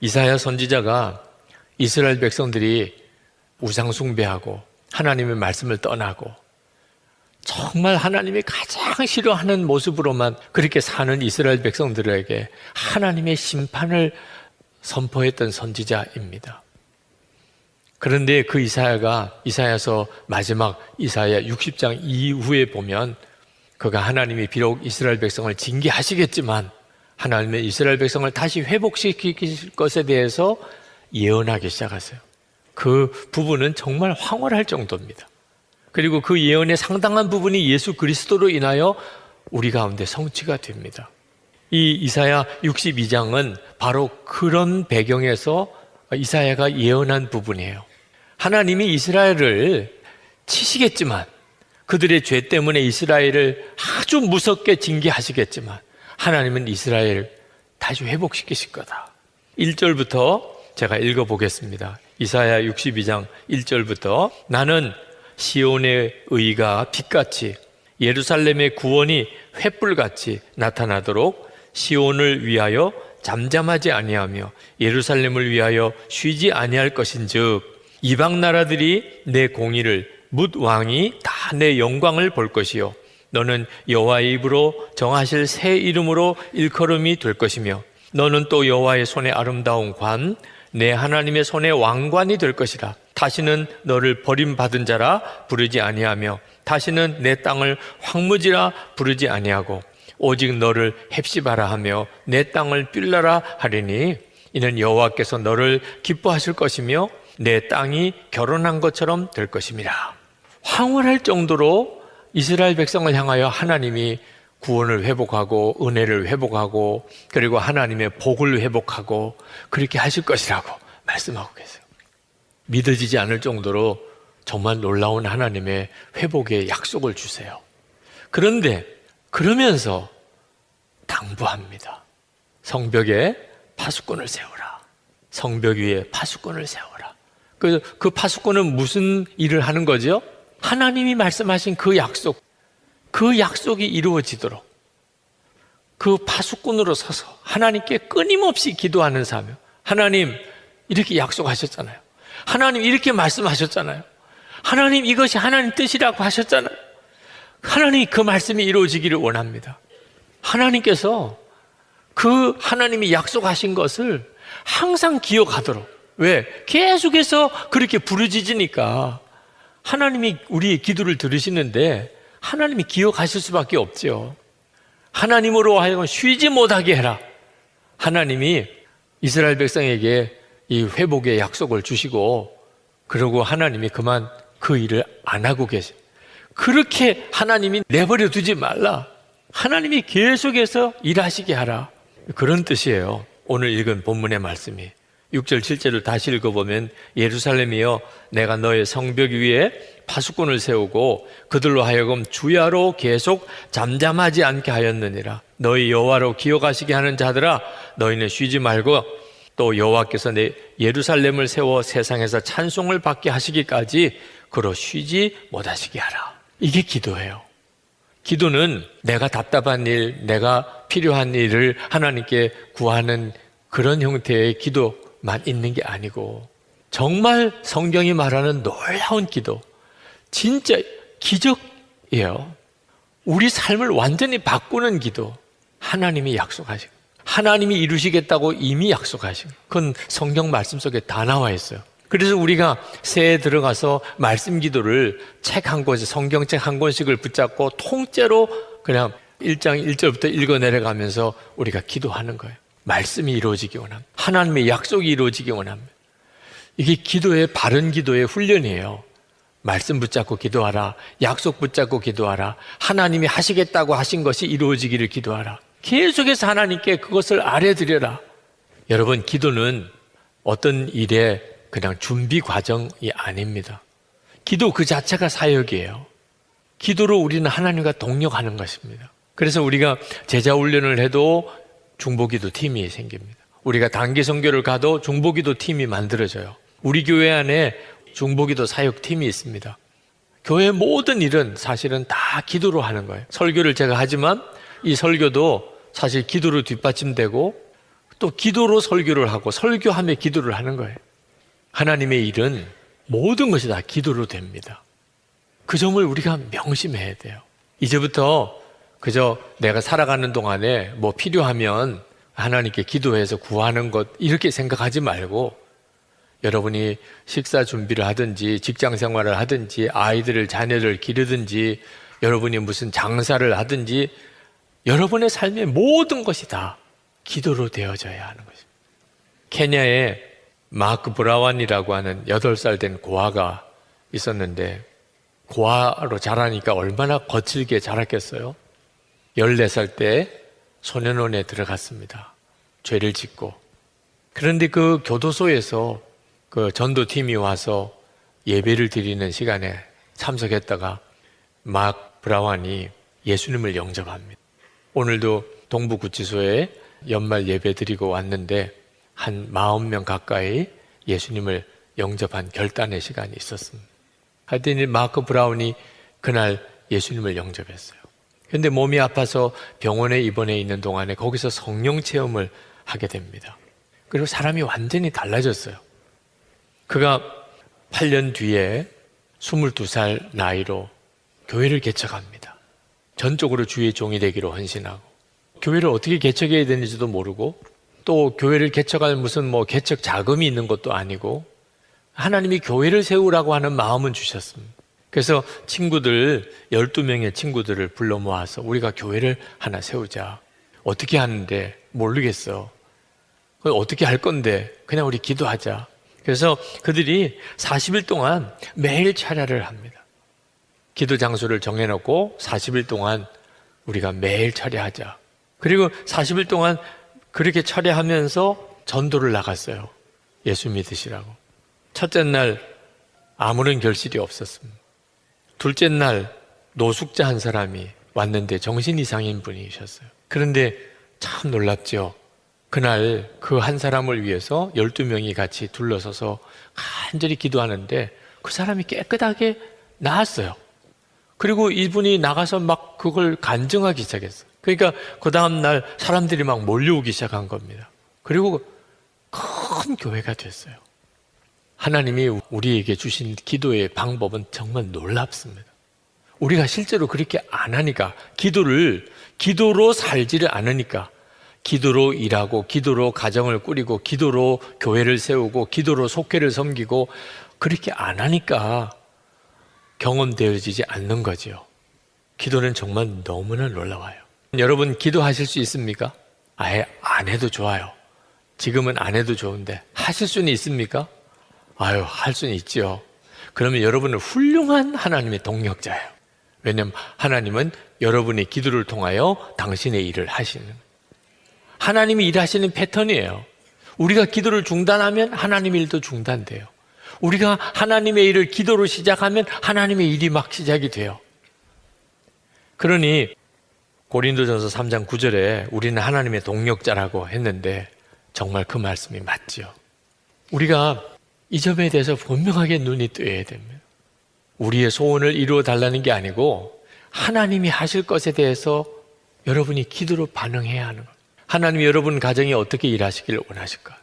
이사야 선지자가 이스라엘 백성들이 우상 숭배하고 하나님의 말씀을 떠나고 정말 하나님이 가장 싫어하는 모습으로만 그렇게 사는 이스라엘 백성들에게 하나님의 심판을 선포했던 선지자입니다. 그런데 그 이사야가 이사야서 마지막 이사야 60장 이후에 보면 그가 하나님이 비록 이스라엘 백성을 징계하시겠지만 하나님의 이스라엘 백성을 다시 회복시킬 것에 대해서 예언하기 시작하세요. 그 부분은 정말 황홀할 정도입니다. 그리고 그 예언의 상당한 부분이 예수 그리스도로 인하여 우리 가운데 성취가 됩니다. 이 이사야 62장은 바로 그런 배경에서 이사야가 예언한 부분이에요. 하나님이 이스라엘을 치시겠지만 그들의 죄 때문에 이스라엘을 아주 무섭게 징계하시겠지만 하나님은 이스라엘을 다시 회복시키실 거다. 1절부터 제가 읽어 보겠습니다. 이사야 62장 1절부터 나는 시온의 의가 빛같이 예루살렘의 구원이 횃불같이 나타나도록 시온을 위하여 잠잠하지 아니하며 예루살렘을 위하여 쉬지 아니할 것인즉 이방 나라들이 내 공의를 묻 왕이 다 내 영광을 볼 것이요. 너는 여호와의 입으로 정하실 새 이름으로 일컬음이 될 것이며 너는 또 여호와의 손에 아름다운 관 내 하나님의 손에 왕관이 될 것이라 다시는 너를 버림받은 자라 부르지 아니하며 다시는 내 땅을 황무지라 부르지 아니하고 오직 너를 헵시바라 하며 내 땅을 빌라라 하리니 이는 여호와께서 너를 기뻐하실 것이며 내 땅이 결혼한 것처럼 될 것임이라. 황홀할 정도로 이스라엘 백성을 향하여 하나님이 구원을 회복하고 은혜를 회복하고 그리고 하나님의 복을 회복하고 그렇게 하실 것이라고 말씀하고 계세요. 믿어지지 않을 정도로 정말 놀라운 하나님의 회복의 약속을 주세요. 그런데 그러면서 당부합니다. 성벽에 파수꾼을 세워라. 성벽 위에 파수꾼을 세워라. 그, 그 파수꾼은 무슨 일을 하는 거죠? 하나님이 말씀하신 그 약속, 그 약속이 이루어지도록 그 파수꾼으로 서서 하나님께 끊임없이 기도하는 사명. 하나님, 이렇게 약속하셨잖아요. 하나님, 이렇게 말씀하셨잖아요. 하나님, 이것이 하나님 뜻이라고 하셨잖아요. 하나님이 그 말씀이 이루어지기를 원합니다. 하나님께서 그 하나님이 약속하신 것을 항상 기억하도록. 왜? 계속해서 그렇게 부르짖으니까 하나님이 우리의 기도를 들으시는데 하나님이 기억하실 수밖에 없죠. 하나님으로 하여금 쉬지 못하게 해라. 하나님이 이스라엘 백성에게 이 회복의 약속을 주시고 그러고 하나님이 그만 그 일을 안 하고 계세요. 그렇게 하나님이 내버려 두지 말라. 하나님이 계속해서 일하시게 하라. 그런 뜻이에요. 오늘 읽은 본문의 말씀이. 6절, 7절을 다시 읽어보면 예루살렘이여 내가 너의 성벽 위에 파수꾼을 세우고 그들로 하여금 주야로 계속 잠잠하지 않게 하였느니라. 너희 여호와로 기억하시게 하는 자들아 너희는 쉬지 말고 또 여호와께서 내 예루살렘을 세워 세상에서 찬송을 받게 하시기까지 그로 쉬지 못하시게 하라. 이게 기도예요. 기도는 내가 답답한 일, 내가 필요한 일을 하나님께 구하는 그런 형태의 기도만 있는 게 아니고 정말 성경이 말하는 놀라운 기도, 진짜 기적이에요. 우리 삶을 완전히 바꾸는 기도, 하나님이 약속하시고, 하나님이 이루시겠다고 이미 약속하시고, 그건 성경 말씀 속에 다 나와 있어요. 그래서 우리가 새해 들어가서 말씀 기도를 책 한 권씩, 성경책 한 권씩을 붙잡고 통째로 그냥 1장 1절부터 읽어 내려가면서 우리가 기도하는 거예요. 말씀이 이루어지기 원합니다. 하나님의 약속이 이루어지기 원합니다. 이게 기도의 바른 기도의 훈련이에요. 말씀 붙잡고 기도하라. 약속 붙잡고 기도하라. 하나님이 하시겠다고 하신 것이 이루어지기를 기도하라. 계속해서 하나님께 그것을 아뢰드려라. 여러분, 기도는 어떤 일에 그냥 준비 과정이 아닙니다. 기도 그 자체가 사역이에요. 기도로 우리는 하나님과 동력하는 것입니다. 그래서 우리가 제자 훈련을 해도 중보기도 팀이 생깁니다. 우리가 단기 선교를 가도 중보기도 팀이 만들어져요. 우리 교회 안에 중보기도 사역 팀이 있습니다. 교회 모든 일은 사실은 다 기도로 하는 거예요. 설교를 제가 하지만 이 설교도 사실 기도로 뒷받침되고 또 기도로 설교를 하고 설교하며 기도를 하는 거예요. 하나님의 일은 모든 것이 다 기도로 됩니다. 그 점을 우리가 명심해야 돼요. 이제부터 그저 내가 살아가는 동안에 뭐 필요하면 하나님께 기도해서 구하는 것 이렇게 생각하지 말고 여러분이 식사 준비를 하든지 직장 생활을 하든지 아이들을 자녀를 기르든지 여러분이 무슨 장사를 하든지 여러분의 삶의 모든 것이 다 기도로 되어져야 하는 것입니다. 케냐에 마크 브라완이라고 하는 8살 된 고아가 있었는데 고아로 자라니까 얼마나 거칠게 자랐겠어요? 14살 때 소년원에 들어갔습니다. 죄를 짓고. 그런데 그 교도소에서 그 전도팀이 와서 예배를 드리는 시간에 참석했다가 막 브라완이 예수님을 영접합니다. 오늘도 동부구치소에 연말 예배 드리고 왔는데 한 40명 가까이 예수님을 영접한 결단의 시간이 있었습니다. 하여튼 마크 브라운이 그날 예수님을 영접했어요. 근데 몸이 아파서 병원에 입원해 있는 동안에 거기서 성령 체험을 하게 됩니다. 그리고 사람이 완전히 달라졌어요. 그가 8년 뒤에 22살 나이로 교회를 개척합니다. 전적으로 주의 종이 되기로 헌신하고 교회를 어떻게 개척해야 되는지도 모르고 또 교회를 개척할 무슨 뭐 개척 자금이 있는 것도 아니고 하나님이 교회를 세우라고 하는 마음은 주셨습니다. 그래서 친구들, 12명의 친구들을 불러 모아서 우리가 교회를 하나 세우자. 어떻게 하는데 모르겠어. 어떻게 할 건데 그냥 우리 기도하자. 그래서 그들이 40일 동안 매일 차례를 합니다. 기도 장소를 정해놓고 40일 동안 우리가 매일 차례하자. 그리고 40일 동안 그렇게 차례하면서 전도를 나갔어요. 예수 믿으시라고. 첫째 날 아무런 결실이 없었습니다. 둘째 날 노숙자 한 사람이 왔는데 정신 이상인 분이셨어요. 그런데 참 놀랍죠. 그날 그 한 사람을 위해서 12명이 같이 둘러서서 간절히 기도하는데 그 사람이 깨끗하게 나았어요. 그리고 이분이 나가서 막 그걸 간증하기 시작했어요. 그러니까 그 다음날 사람들이 막 몰려오기 시작한 겁니다. 그리고 큰 교회가 됐어요. 하나님이 우리에게 주신 기도의 방법은 정말 놀랍습니다. 우리가 실제로 그렇게 안 하니까, 기도를, 기도로 살지를 않으니까, 기도로 일하고, 기도로 가정을 꾸리고, 기도로 교회를 세우고, 기도로 속회를 섬기고, 그렇게 안 하니까 경험되어지지 않는 거죠. 기도는 정말 너무나 놀라워요. 여러분, 기도하실 수 있습니까? 아예 안 해도 좋아요. 지금은 안 해도 좋은데, 하실 수는 있습니까? 아유, 할 수는 있죠. 그러면 여러분은 훌륭한 하나님의 동력자예요. 왜냐하면 하나님은 여러분의 기도를 통하여 당신의 일을 하시는. 하나님이 일하시는 패턴이에요. 우리가 기도를 중단하면 하나님의 일도 중단돼요. 우리가 하나님의 일을 기도로 시작하면 하나님의 일이 막 시작이 돼요. 그러니 고린도전서 3장 9절에 우리는 하나님의 동력자라고 했는데 정말 그 말씀이 맞죠. 우리가 이 점에 대해서 분명하게 눈이 뜨여야 됩니다. 우리의 소원을 이루어 달라는 게 아니고 하나님이 하실 것에 대해서 여러분이 기도로 반응해야 하는 것. 하나님이 여러분 가정에 어떻게 일하시길 원하실까?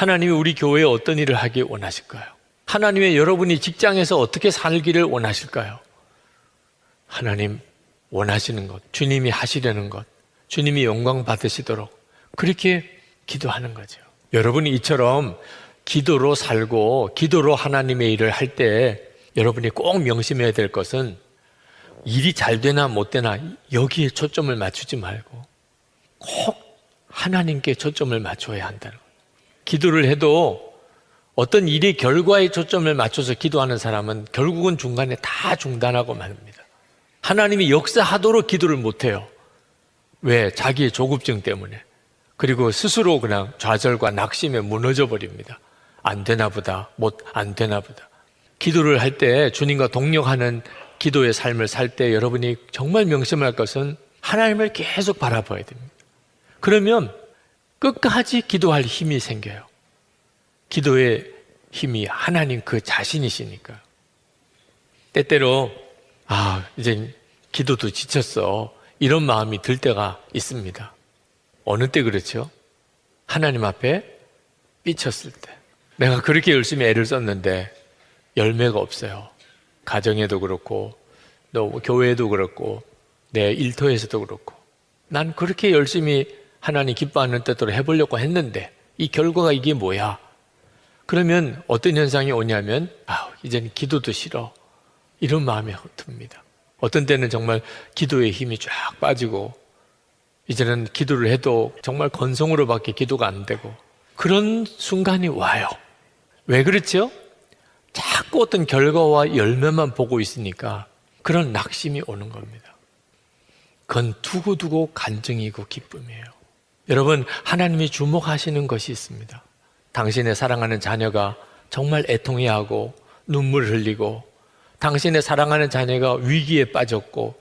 하나님이 우리 교회에 어떤 일을 하길 원하실까요? 하나님의 여러분이 직장에서 어떻게 살기를 원하실까요? 하나님 원하시는 것, 주님이 하시려는 것, 주님이 영광 받으시도록 그렇게 기도하는 거죠. 여러분이 이처럼 기도로 살고 기도로 하나님의 일을 할 때 여러분이 꼭 명심해야 될 것은 일이 잘 되나 못 되나 여기에 초점을 맞추지 말고 꼭 하나님께 초점을 맞춰야 한다는 거예요. 기도를 해도 어떤 일의 결과에 초점을 맞춰서 기도하는 사람은 결국은 중간에 다 중단하고 말입니다. 하나님이 역사하도록 기도를 못해요. 왜? 자기의 조급증 때문에. 그리고 스스로 그냥 좌절과 낙심에 무너져 버립니다. 안 되나 보다. 못, 안 되나 보다. 기도를 할 때 주님과 동력하는 기도의 삶을 살 때 여러분이 정말 명심할 것은 하나님을 계속 바라봐야 됩니다. 그러면 끝까지 기도할 힘이 생겨요. 기도의 힘이 하나님 그 자신이시니까. 때때로, 아, 이제 기도도 지쳤어. 이런 마음이 들 때가 있습니다. 어느 때 그렇죠? 하나님 앞에 삐쳤을 때. 내가 그렇게 열심히 애를 썼는데 열매가 없어요. 가정에도 그렇고, 또 교회에도 그렇고, 내 일터에서도 그렇고. 난 그렇게 열심히 하나님 기뻐하는 뜻대로 해보려고 했는데, 이 결과가 이게 뭐야? 그러면 어떤 현상이 오냐면, 아, 이제는 기도도 싫어. 이런 마음이 듭니다. 어떤 때는 정말 기도의 힘이 쫙 빠지고, 이제는 기도를 해도 정말 건성으로밖에 기도가 안 되고, 그런 순간이 와요. 왜 그렇죠? 자꾸 어떤 결과와 열매만 보고 있으니까 그런 낙심이 오는 겁니다. 그건 두고두고 간증이고 기쁨이에요. 여러분, 하나님이 주목하시는 것이 있습니다. 당신의 사랑하는 자녀가 정말 애통해하고 눈물 흘리고 당신의 사랑하는 자녀가 위기에 빠졌고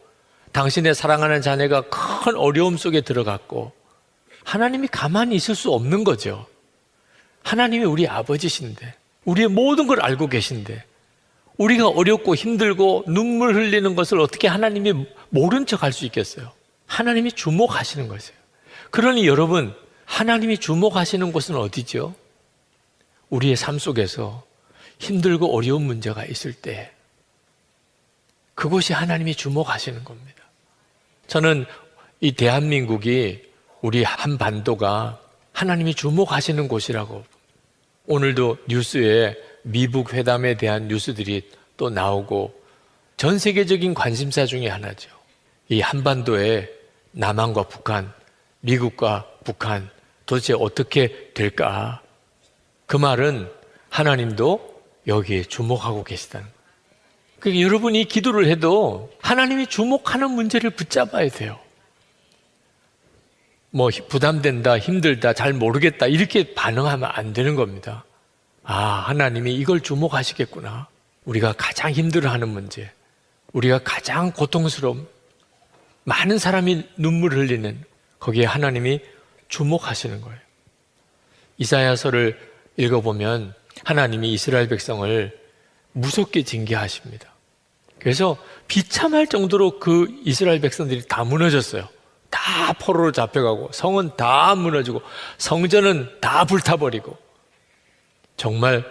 당신의 사랑하는 자녀가 큰 어려움 속에 들어갔고 하나님이 가만히 있을 수 없는 거죠. 하나님이 우리 아버지신데 우리의 모든 걸 알고 계신데 우리가 어렵고 힘들고 눈물 흘리는 것을 어떻게 하나님이 모른 척 할 수 있겠어요? 하나님이 주목하시는 것이에요. 그러니 여러분, 하나님이 주목하시는 곳은 어디죠? 우리의 삶 속에서 힘들고 어려운 문제가 있을 때 그곳이 하나님이 주목하시는 겁니다. 저는 이 대한민국이 우리 한반도가 하나님이 주목하시는 곳이라고 오늘도 뉴스에 미북 회담에 대한 뉴스들이 또 나오고 전 세계적인 관심사 중에 하나죠. 이 한반도에 남한과 북한, 미국과 북한 도대체 어떻게 될까? 그 말은 하나님도 여기에 주목하고 계시다는. 그러니까 여러분이 기도를 해도 하나님이 주목하는 문제를 붙잡아야 돼요. 뭐 부담된다, 힘들다, 잘 모르겠다 이렇게 반응하면 안 되는 겁니다. 아, 하나님이 이걸 주목하시겠구나. 우리가 가장 힘들어하는 문제, 우리가 가장 고통스러운 많은 사람이 눈물 흘리는 거기에 하나님이 주목하시는 거예요. 이사야서를 읽어보면 하나님이 이스라엘 백성을 무섭게 징계하십니다. 그래서 비참할 정도로 그 이스라엘 백성들이 다 무너졌어요. 다 포로로 잡혀가고 성은 다 무너지고 성전은 다 불타버리고 정말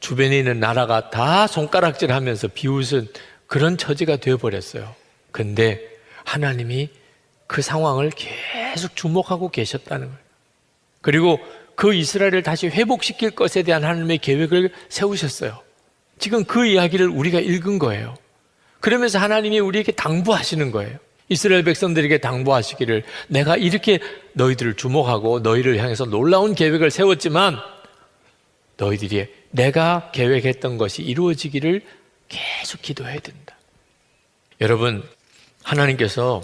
주변에 있는 나라가 다 손가락질 하면서 비웃은 그런 처지가 되어버렸어요. 근데 하나님이 그 상황을 계속 주목하고 계셨다는 거예요. 그리고 그 이스라엘을 다시 회복시킬 것에 대한 하나님의 계획을 세우셨어요. 지금 그 이야기를 우리가 읽은 거예요. 그러면서 하나님이 우리에게 당부하시는 거예요. 이스라엘 백성들에게 당부하시기를 내가 이렇게 너희들을 주목하고 너희를 향해서 놀라운 계획을 세웠지만 너희들이 내가 계획했던 것이 이루어지기를 계속 기도해야 된다. 여러분, 하나님께서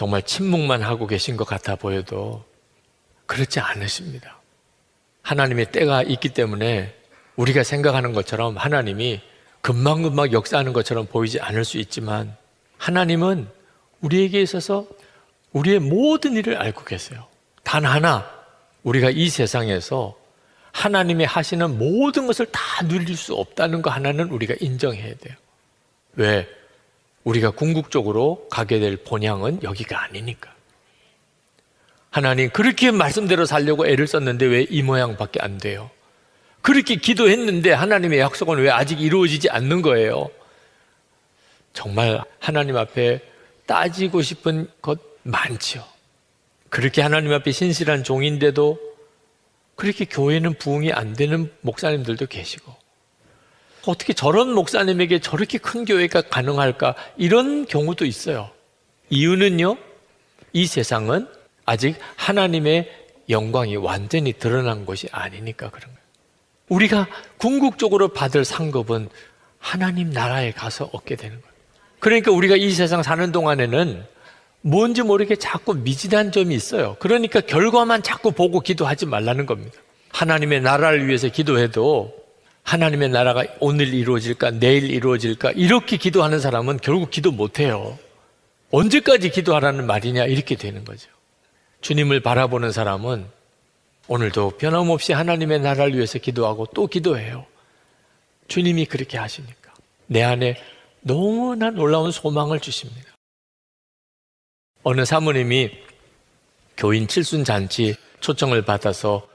정말 침묵만 하고 계신 것 같아 보여도 그렇지 않으십니다. 하나님의 때가 있기 때문에 우리가 생각하는 것처럼 하나님이 금방금방 역사하는 것처럼 보이지 않을 수 있지만 하나님은 우리에게 있어서 우리의 모든 일을 알고 계세요. 단 하나, 우리가 이 세상에서 하나님이 하시는 모든 것을 다 누릴 수 없다는 거 하나는 우리가 인정해야 돼요. 왜? 우리가 궁극적으로 가게 될 본향은 여기가 아니니까. 하나님, 그렇게 말씀대로 살려고 애를 썼는데 왜 이 모양밖에 안 돼요? 그렇게 기도했는데 하나님의 약속은 왜 아직 이루어지지 않는 거예요? 정말 하나님 앞에 따지고 싶은 것 많죠. 그렇게 하나님 앞에 신실한 종인데도 그렇게 교회는 부흥이 안 되는 목사님들도 계시고 어떻게 저런 목사님에게 저렇게 큰 교회가 가능할까 이런 경우도 있어요. 이유는요. 이 세상은 아직 하나님의 영광이 완전히 드러난 것이 아니니까 그런 거예요. 우리가 궁극적으로 받을 상급은 하나님 나라에 가서 얻게 되는 거예요. 그러니까 우리가 이 세상 사는 동안에는 뭔지 모르게 자꾸 미진한 점이 있어요. 그러니까 결과만 자꾸 보고 기도하지 말라는 겁니다. 하나님의 나라를 위해서 기도해도 하나님의 나라가 오늘 이루어질까, 내일 이루어질까, 이렇게 기도하는 사람은 결국 기도 못해요. 언제까지 기도하라는 말이냐, 이렇게 되는 거죠. 주님을 바라보는 사람은 오늘도 변함없이 하나님의 나라를 위해서 기도하고 또 기도해요. 주님이 그렇게 하시니까. 내 안에 너무나 놀라운 소망을 주십니다. 어느 사모님이 교인 칠순 잔치 초청을 받아서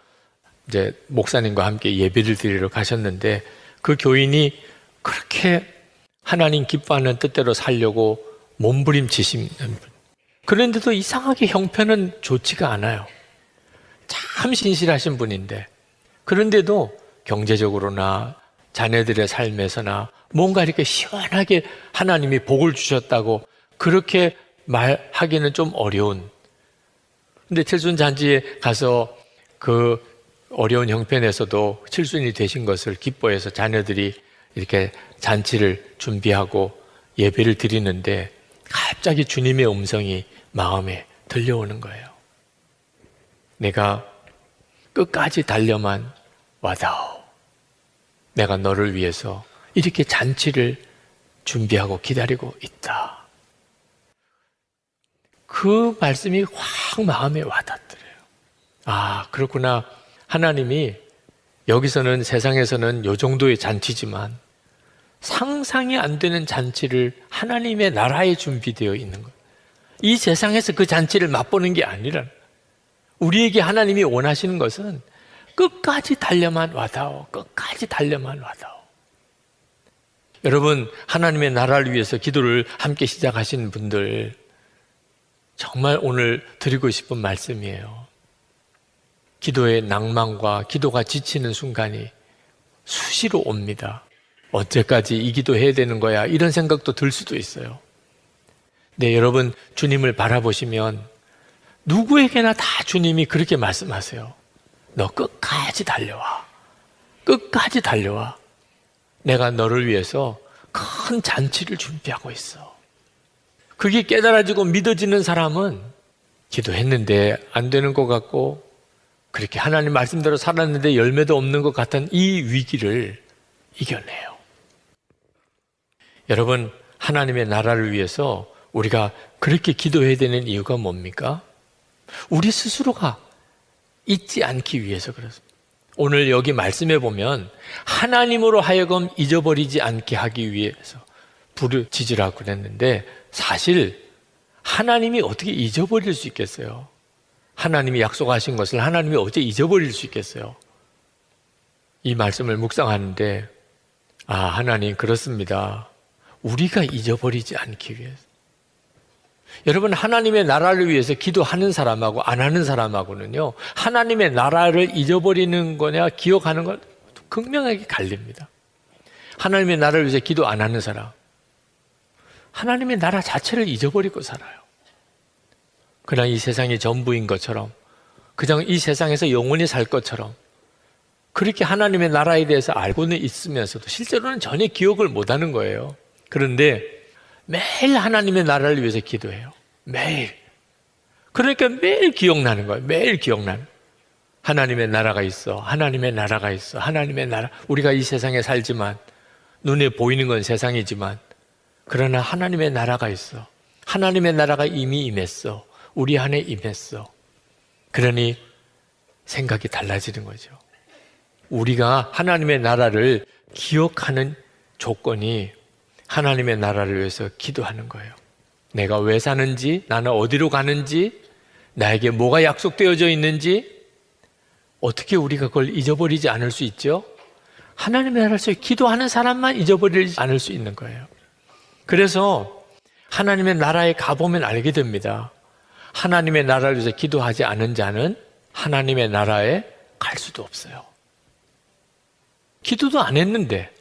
이제 목사님과 함께 예배를 드리러 가셨는데 그 교인이 그렇게 하나님 기뻐하는 뜻대로 살려고 몸부림치신 그런데도 이상하게 형편은 좋지가 않아요. 참 신실하신 분인데 그런데도 경제적으로나 자녀들의 삶에서나 뭔가 이렇게 시원하게 하나님이 복을 주셨다고 그렇게 말하기는 좀 어려운. 근데 칠순 잔치에 가서 그 어려운 형편에서도 칠순이 되신 것을 기뻐해서 자녀들이 이렇게 잔치를 준비하고 예배를 드리는데 갑자기 주님의 음성이 마음에 들려오는 거예요. 내가 끝까지 달려만 와다오. 내가 너를 위해서 이렇게 잔치를 준비하고 기다리고 있다. 그 말씀이 확 마음에 와닿더래요. 아, 그렇구나. 하나님이 여기서는 세상에서는 요 정도의 잔치지만 상상이 안 되는 잔치를 하나님의 나라에 준비되어 있는 것. 이 세상에서 그 잔치를 맛보는 게 아니라 우리에게 하나님이 원하시는 것은 끝까지 달려만 와다오. 끝까지 달려만 와다오. 여러분, 하나님의 나라를 위해서 기도를 함께 시작하신 분들, 정말 오늘 드리고 싶은 말씀이에요. 기도의 낭만과 기도가 지치는 순간이 수시로 옵니다. 언제까지 이 기도 해야 되는 거야? 이런 생각도 들 수도 있어요. 네, 여러분, 주님을 바라보시면 누구에게나 다 주님이 그렇게 말씀하세요. 너 끝까지 달려와. 끝까지 달려와. 내가 너를 위해서 큰 잔치를 준비하고 있어. 그게 깨달아지고 믿어지는 사람은 기도했는데 안 되는 것 같고 그렇게 하나님 말씀대로 살았는데 열매도 없는 것 같은 이 위기를 이겨내요. 여러분, 하나님의 나라를 위해서 우리가 그렇게 기도해야 되는 이유가 뭡니까? 우리 스스로가 잊지 않기 위해서 그렇습니다. 오늘 여기 말씀해 보면 하나님으로 하여금 잊어버리지 않게 하기 위해서 부르짖으라고 그랬는데 사실 하나님이 어떻게 잊어버릴 수 있겠어요? 하나님이 약속하신 것을 하나님이 어째 잊어버릴 수 있겠어요? 이 말씀을 묵상하는데 아 하나님 그렇습니다. 우리가 잊어버리지 않기 위해서 여러분 하나님의 나라를 위해서 기도하는 사람하고 안 하는 사람하고는요 하나님의 나라를 잊어버리는 거냐 기억하는 건 극명하게 갈립니다. 하나님의 나라를 위해서 기도 안 하는 사람 하나님의 나라 자체를 잊어버리고 살아요. 그냥 이 세상이 전부인 것처럼 그냥 이 세상에서 영원히 살 것처럼 그렇게 하나님의 나라에 대해서 알고는 있으면서도 실제로는 전혀 기억을 못 하는 거예요. 그런데 매일 하나님의 나라를 위해서 기도해요. 매일. 그러니까 매일 기억나는 거예요. 매일 기억나는. 하나님의 나라가 있어. 하나님의 나라가 있어. 하나님의 나라. 우리가 이 세상에 살지만 눈에 보이는 건 세상이지만 그러나 하나님의 나라가 있어. 하나님의 나라가 이미 임했어. 우리 안에 임했어. 그러니 생각이 달라지는 거죠. 우리가 하나님의 나라를 기억하는 조건이 하나님의 나라를 위해서 기도하는 거예요. 내가 왜 사는지, 나는 어디로 가는지, 나에게 뭐가 약속되어져 있는지, 어떻게 우리가 그걸 잊어버리지 않을 수 있죠? 하나님의 나라에서 기도하는 사람만 잊어버리지 않을 수 있는 거예요. 그래서 하나님의 나라에 가보면 알게 됩니다. 하나님의 나라를 위해서 기도하지 않은 자는 하나님의 나라에 갈 수도 없어요. 기도도 안 했는데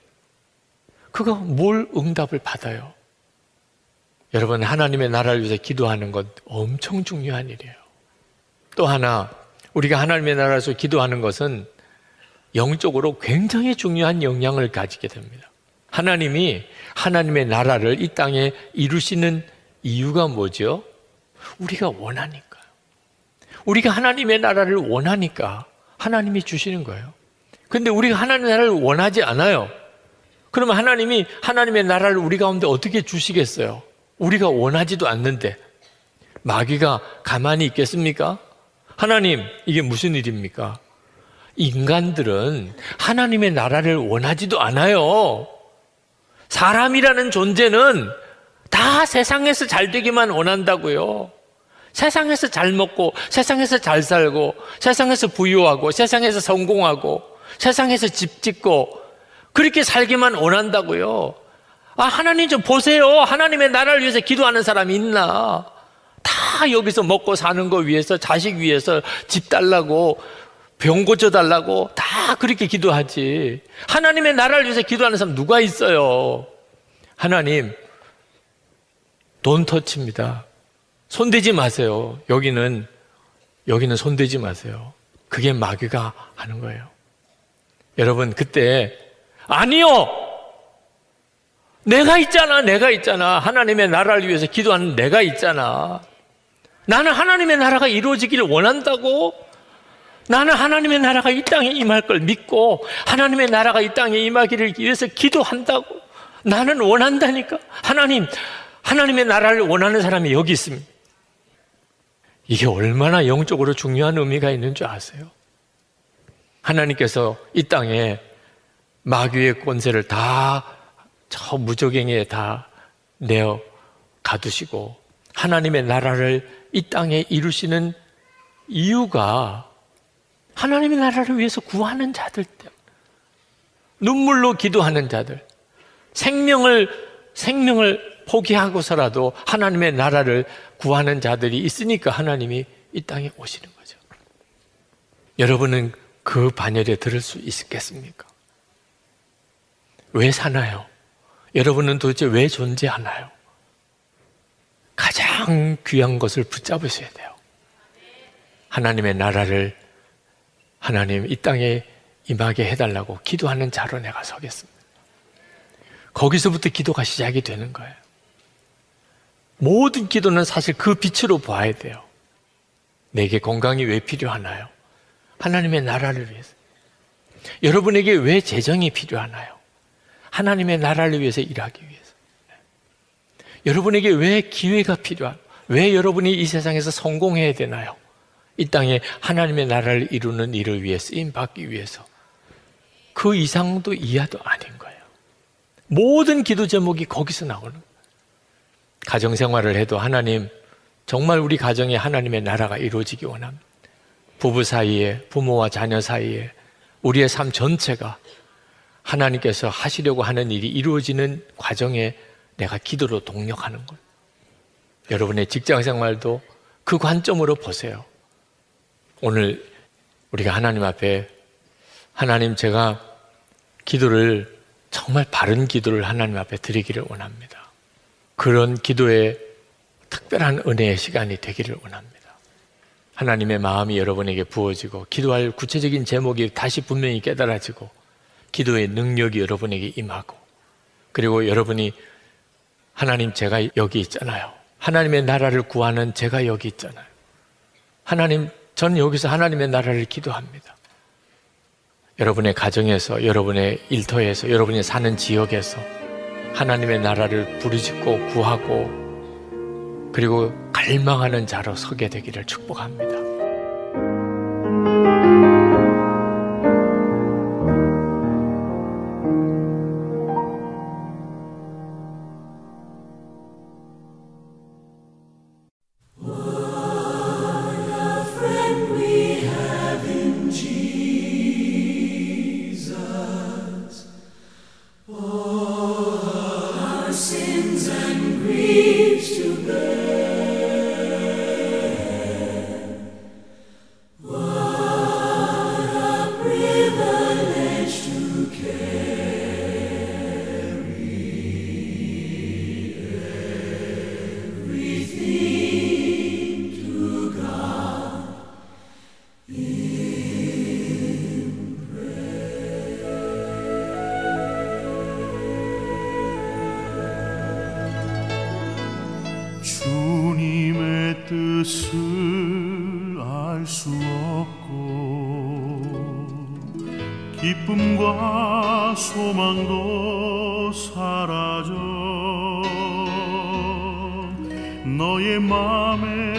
그가 뭘 응답을 받아요? 여러분 하나님의 나라를 위해서 기도하는 것 엄청 중요한 일이에요. 또 하나 우리가 하나님의 나라에서 기도하는 것은 영적으로 굉장히 중요한 영향을 가지게 됩니다. 하나님이 하나님의 나라를 이 땅에 이루시는 이유가 뭐죠? 우리가 원하니까. 우리가 하나님의 나라를 원하니까 하나님이 주시는 거예요. 근데 우리가 하나님의 나라를 원하지 않아요. 그러면 하나님이 하나님의 나라를 우리 가운데 어떻게 주시겠어요? 우리가 원하지도 않는데 마귀가 가만히 있겠습니까? 하나님, 이게 무슨 일입니까? 인간들은 하나님의 나라를 원하지도 않아요. 사람이라는 존재는 다 세상에서 잘 되기만 원한다고요. 세상에서 잘 먹고, 세상에서 잘 살고, 세상에서 부유하고, 세상에서 성공하고, 세상에서 집 짓고, 그렇게 살기만 원한다고요. 아, 하나님 좀 보세요. 하나님의 나라를 위해서 기도하는 사람이 있나? 다 여기서 먹고 사는 거 위해서, 자식 위해서 집 달라고, 병 고쳐달라고 다 그렇게 기도하지. 하나님의 나라를 위해서 기도하는 사람 누가 있어요? 하나님, 돈 터치입니다. 손대지 마세요. 여기는, 여기는 손대지 마세요. 그게 마귀가 하는 거예요. 여러분, 그때, 아니요! 내가 있잖아, 내가 있잖아. 하나님의 나라를 위해서 기도하는 내가 있잖아. 나는 하나님의 나라가 이루어지기를 원한다고 나는 하나님의 나라가 이 땅에 임할 걸 믿고 하나님의 나라가 이 땅에 임하기를 위해서 기도한다고 나는 원한다니까 하나님 하나님의 나라를 원하는 사람이 여기 있습니다. 이게 얼마나 영적으로 중요한 의미가 있는 줄 아세요? 하나님께서 이 땅에 마귀의 권세를 다 저 무적행에 다 내어 가두시고 하나님의 나라를 이 땅에 이루시는 이유가 하나님의 나라를 위해서 구하는 자들 때문에 눈물로 기도하는 자들 생명을 생명을 포기하고서라도 하나님의 나라를 구하는 자들이 있으니까 하나님이 이 땅에 오시는 거죠. 여러분은 그 반열에 들을 수 있겠습니까? 왜 사나요? 여러분은 도대체 왜 존재하나요? 가장 귀한 것을 붙잡으셔야 돼요. 하나님의 나라를 하나님 이 땅에 임하게 해달라고 기도하는 자로 내가 서겠습니다. 거기서부터 기도가 시작이 되는 거예요. 모든 기도는 사실 그 빛으로 봐야 돼요. 내게 건강이 왜 필요하나요? 하나님의 나라를 위해서. 여러분에게 왜 재정이 필요하나요? 하나님의 나라를 위해서 일하기 위해서. 여러분에게 왜 기회가 필요한, 왜 여러분이 이 세상에서 성공해야 되나요? 이 땅에 하나님의 나라를 이루는 일을 위해 쓰임 받기 위해서 그 이상도 이하도 아닌 거예요. 모든 기도 제목이 거기서 나오는 거예요. 가정 생활을 해도 하나님 정말 우리 가정에 하나님의 나라가 이루어지기 원합니다. 부부 사이에 부모와 자녀 사이에 우리의 삶 전체가 하나님께서 하시려고 하는 일이 이루어지는 과정에 내가 기도로 동력하는 것. 여러분의 직장 생활도 그 관점으로 보세요. 오늘 우리가 하나님 앞에 하나님 제가 기도를 정말 바른 기도를 하나님 앞에 드리기를 원합니다. 그런 기도에 특별한 은혜의 시간이 되기를 원합니다. 하나님의 마음이 여러분에게 부어지고 기도할 구체적인 제목이 다시 분명히 깨달아지고 기도의 능력이 여러분에게 임하고 그리고 여러분이 하나님 제가 여기 있잖아요. 하나님의 나라를 구하는 제가 여기 있잖아요. 하나님 저는 여기서 하나님의 나라를 기도합니다. 여러분의 가정에서, 여러분의 일터에서, 여러분이 사는 지역에서 하나님의 나라를 부르짖고 구하고 그리고 갈망하는 자로 서게 되기를 축복합니다. 너의 힘을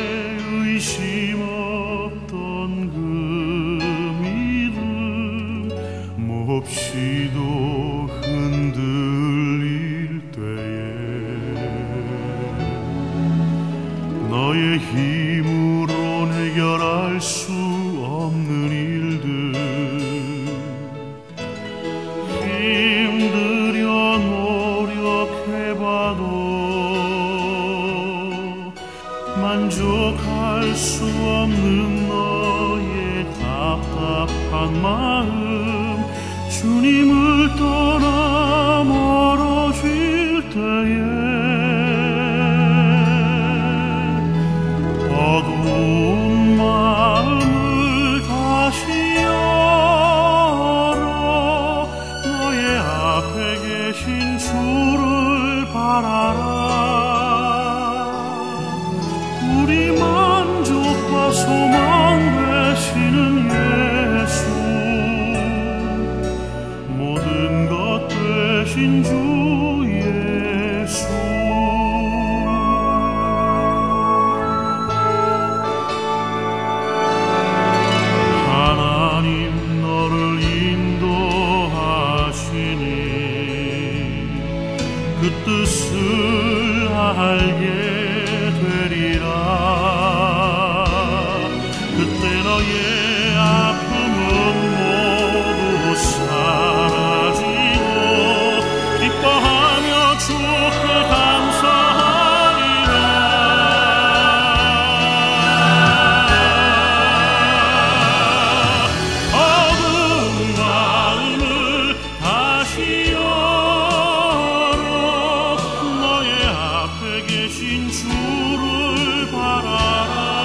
주를 바라라.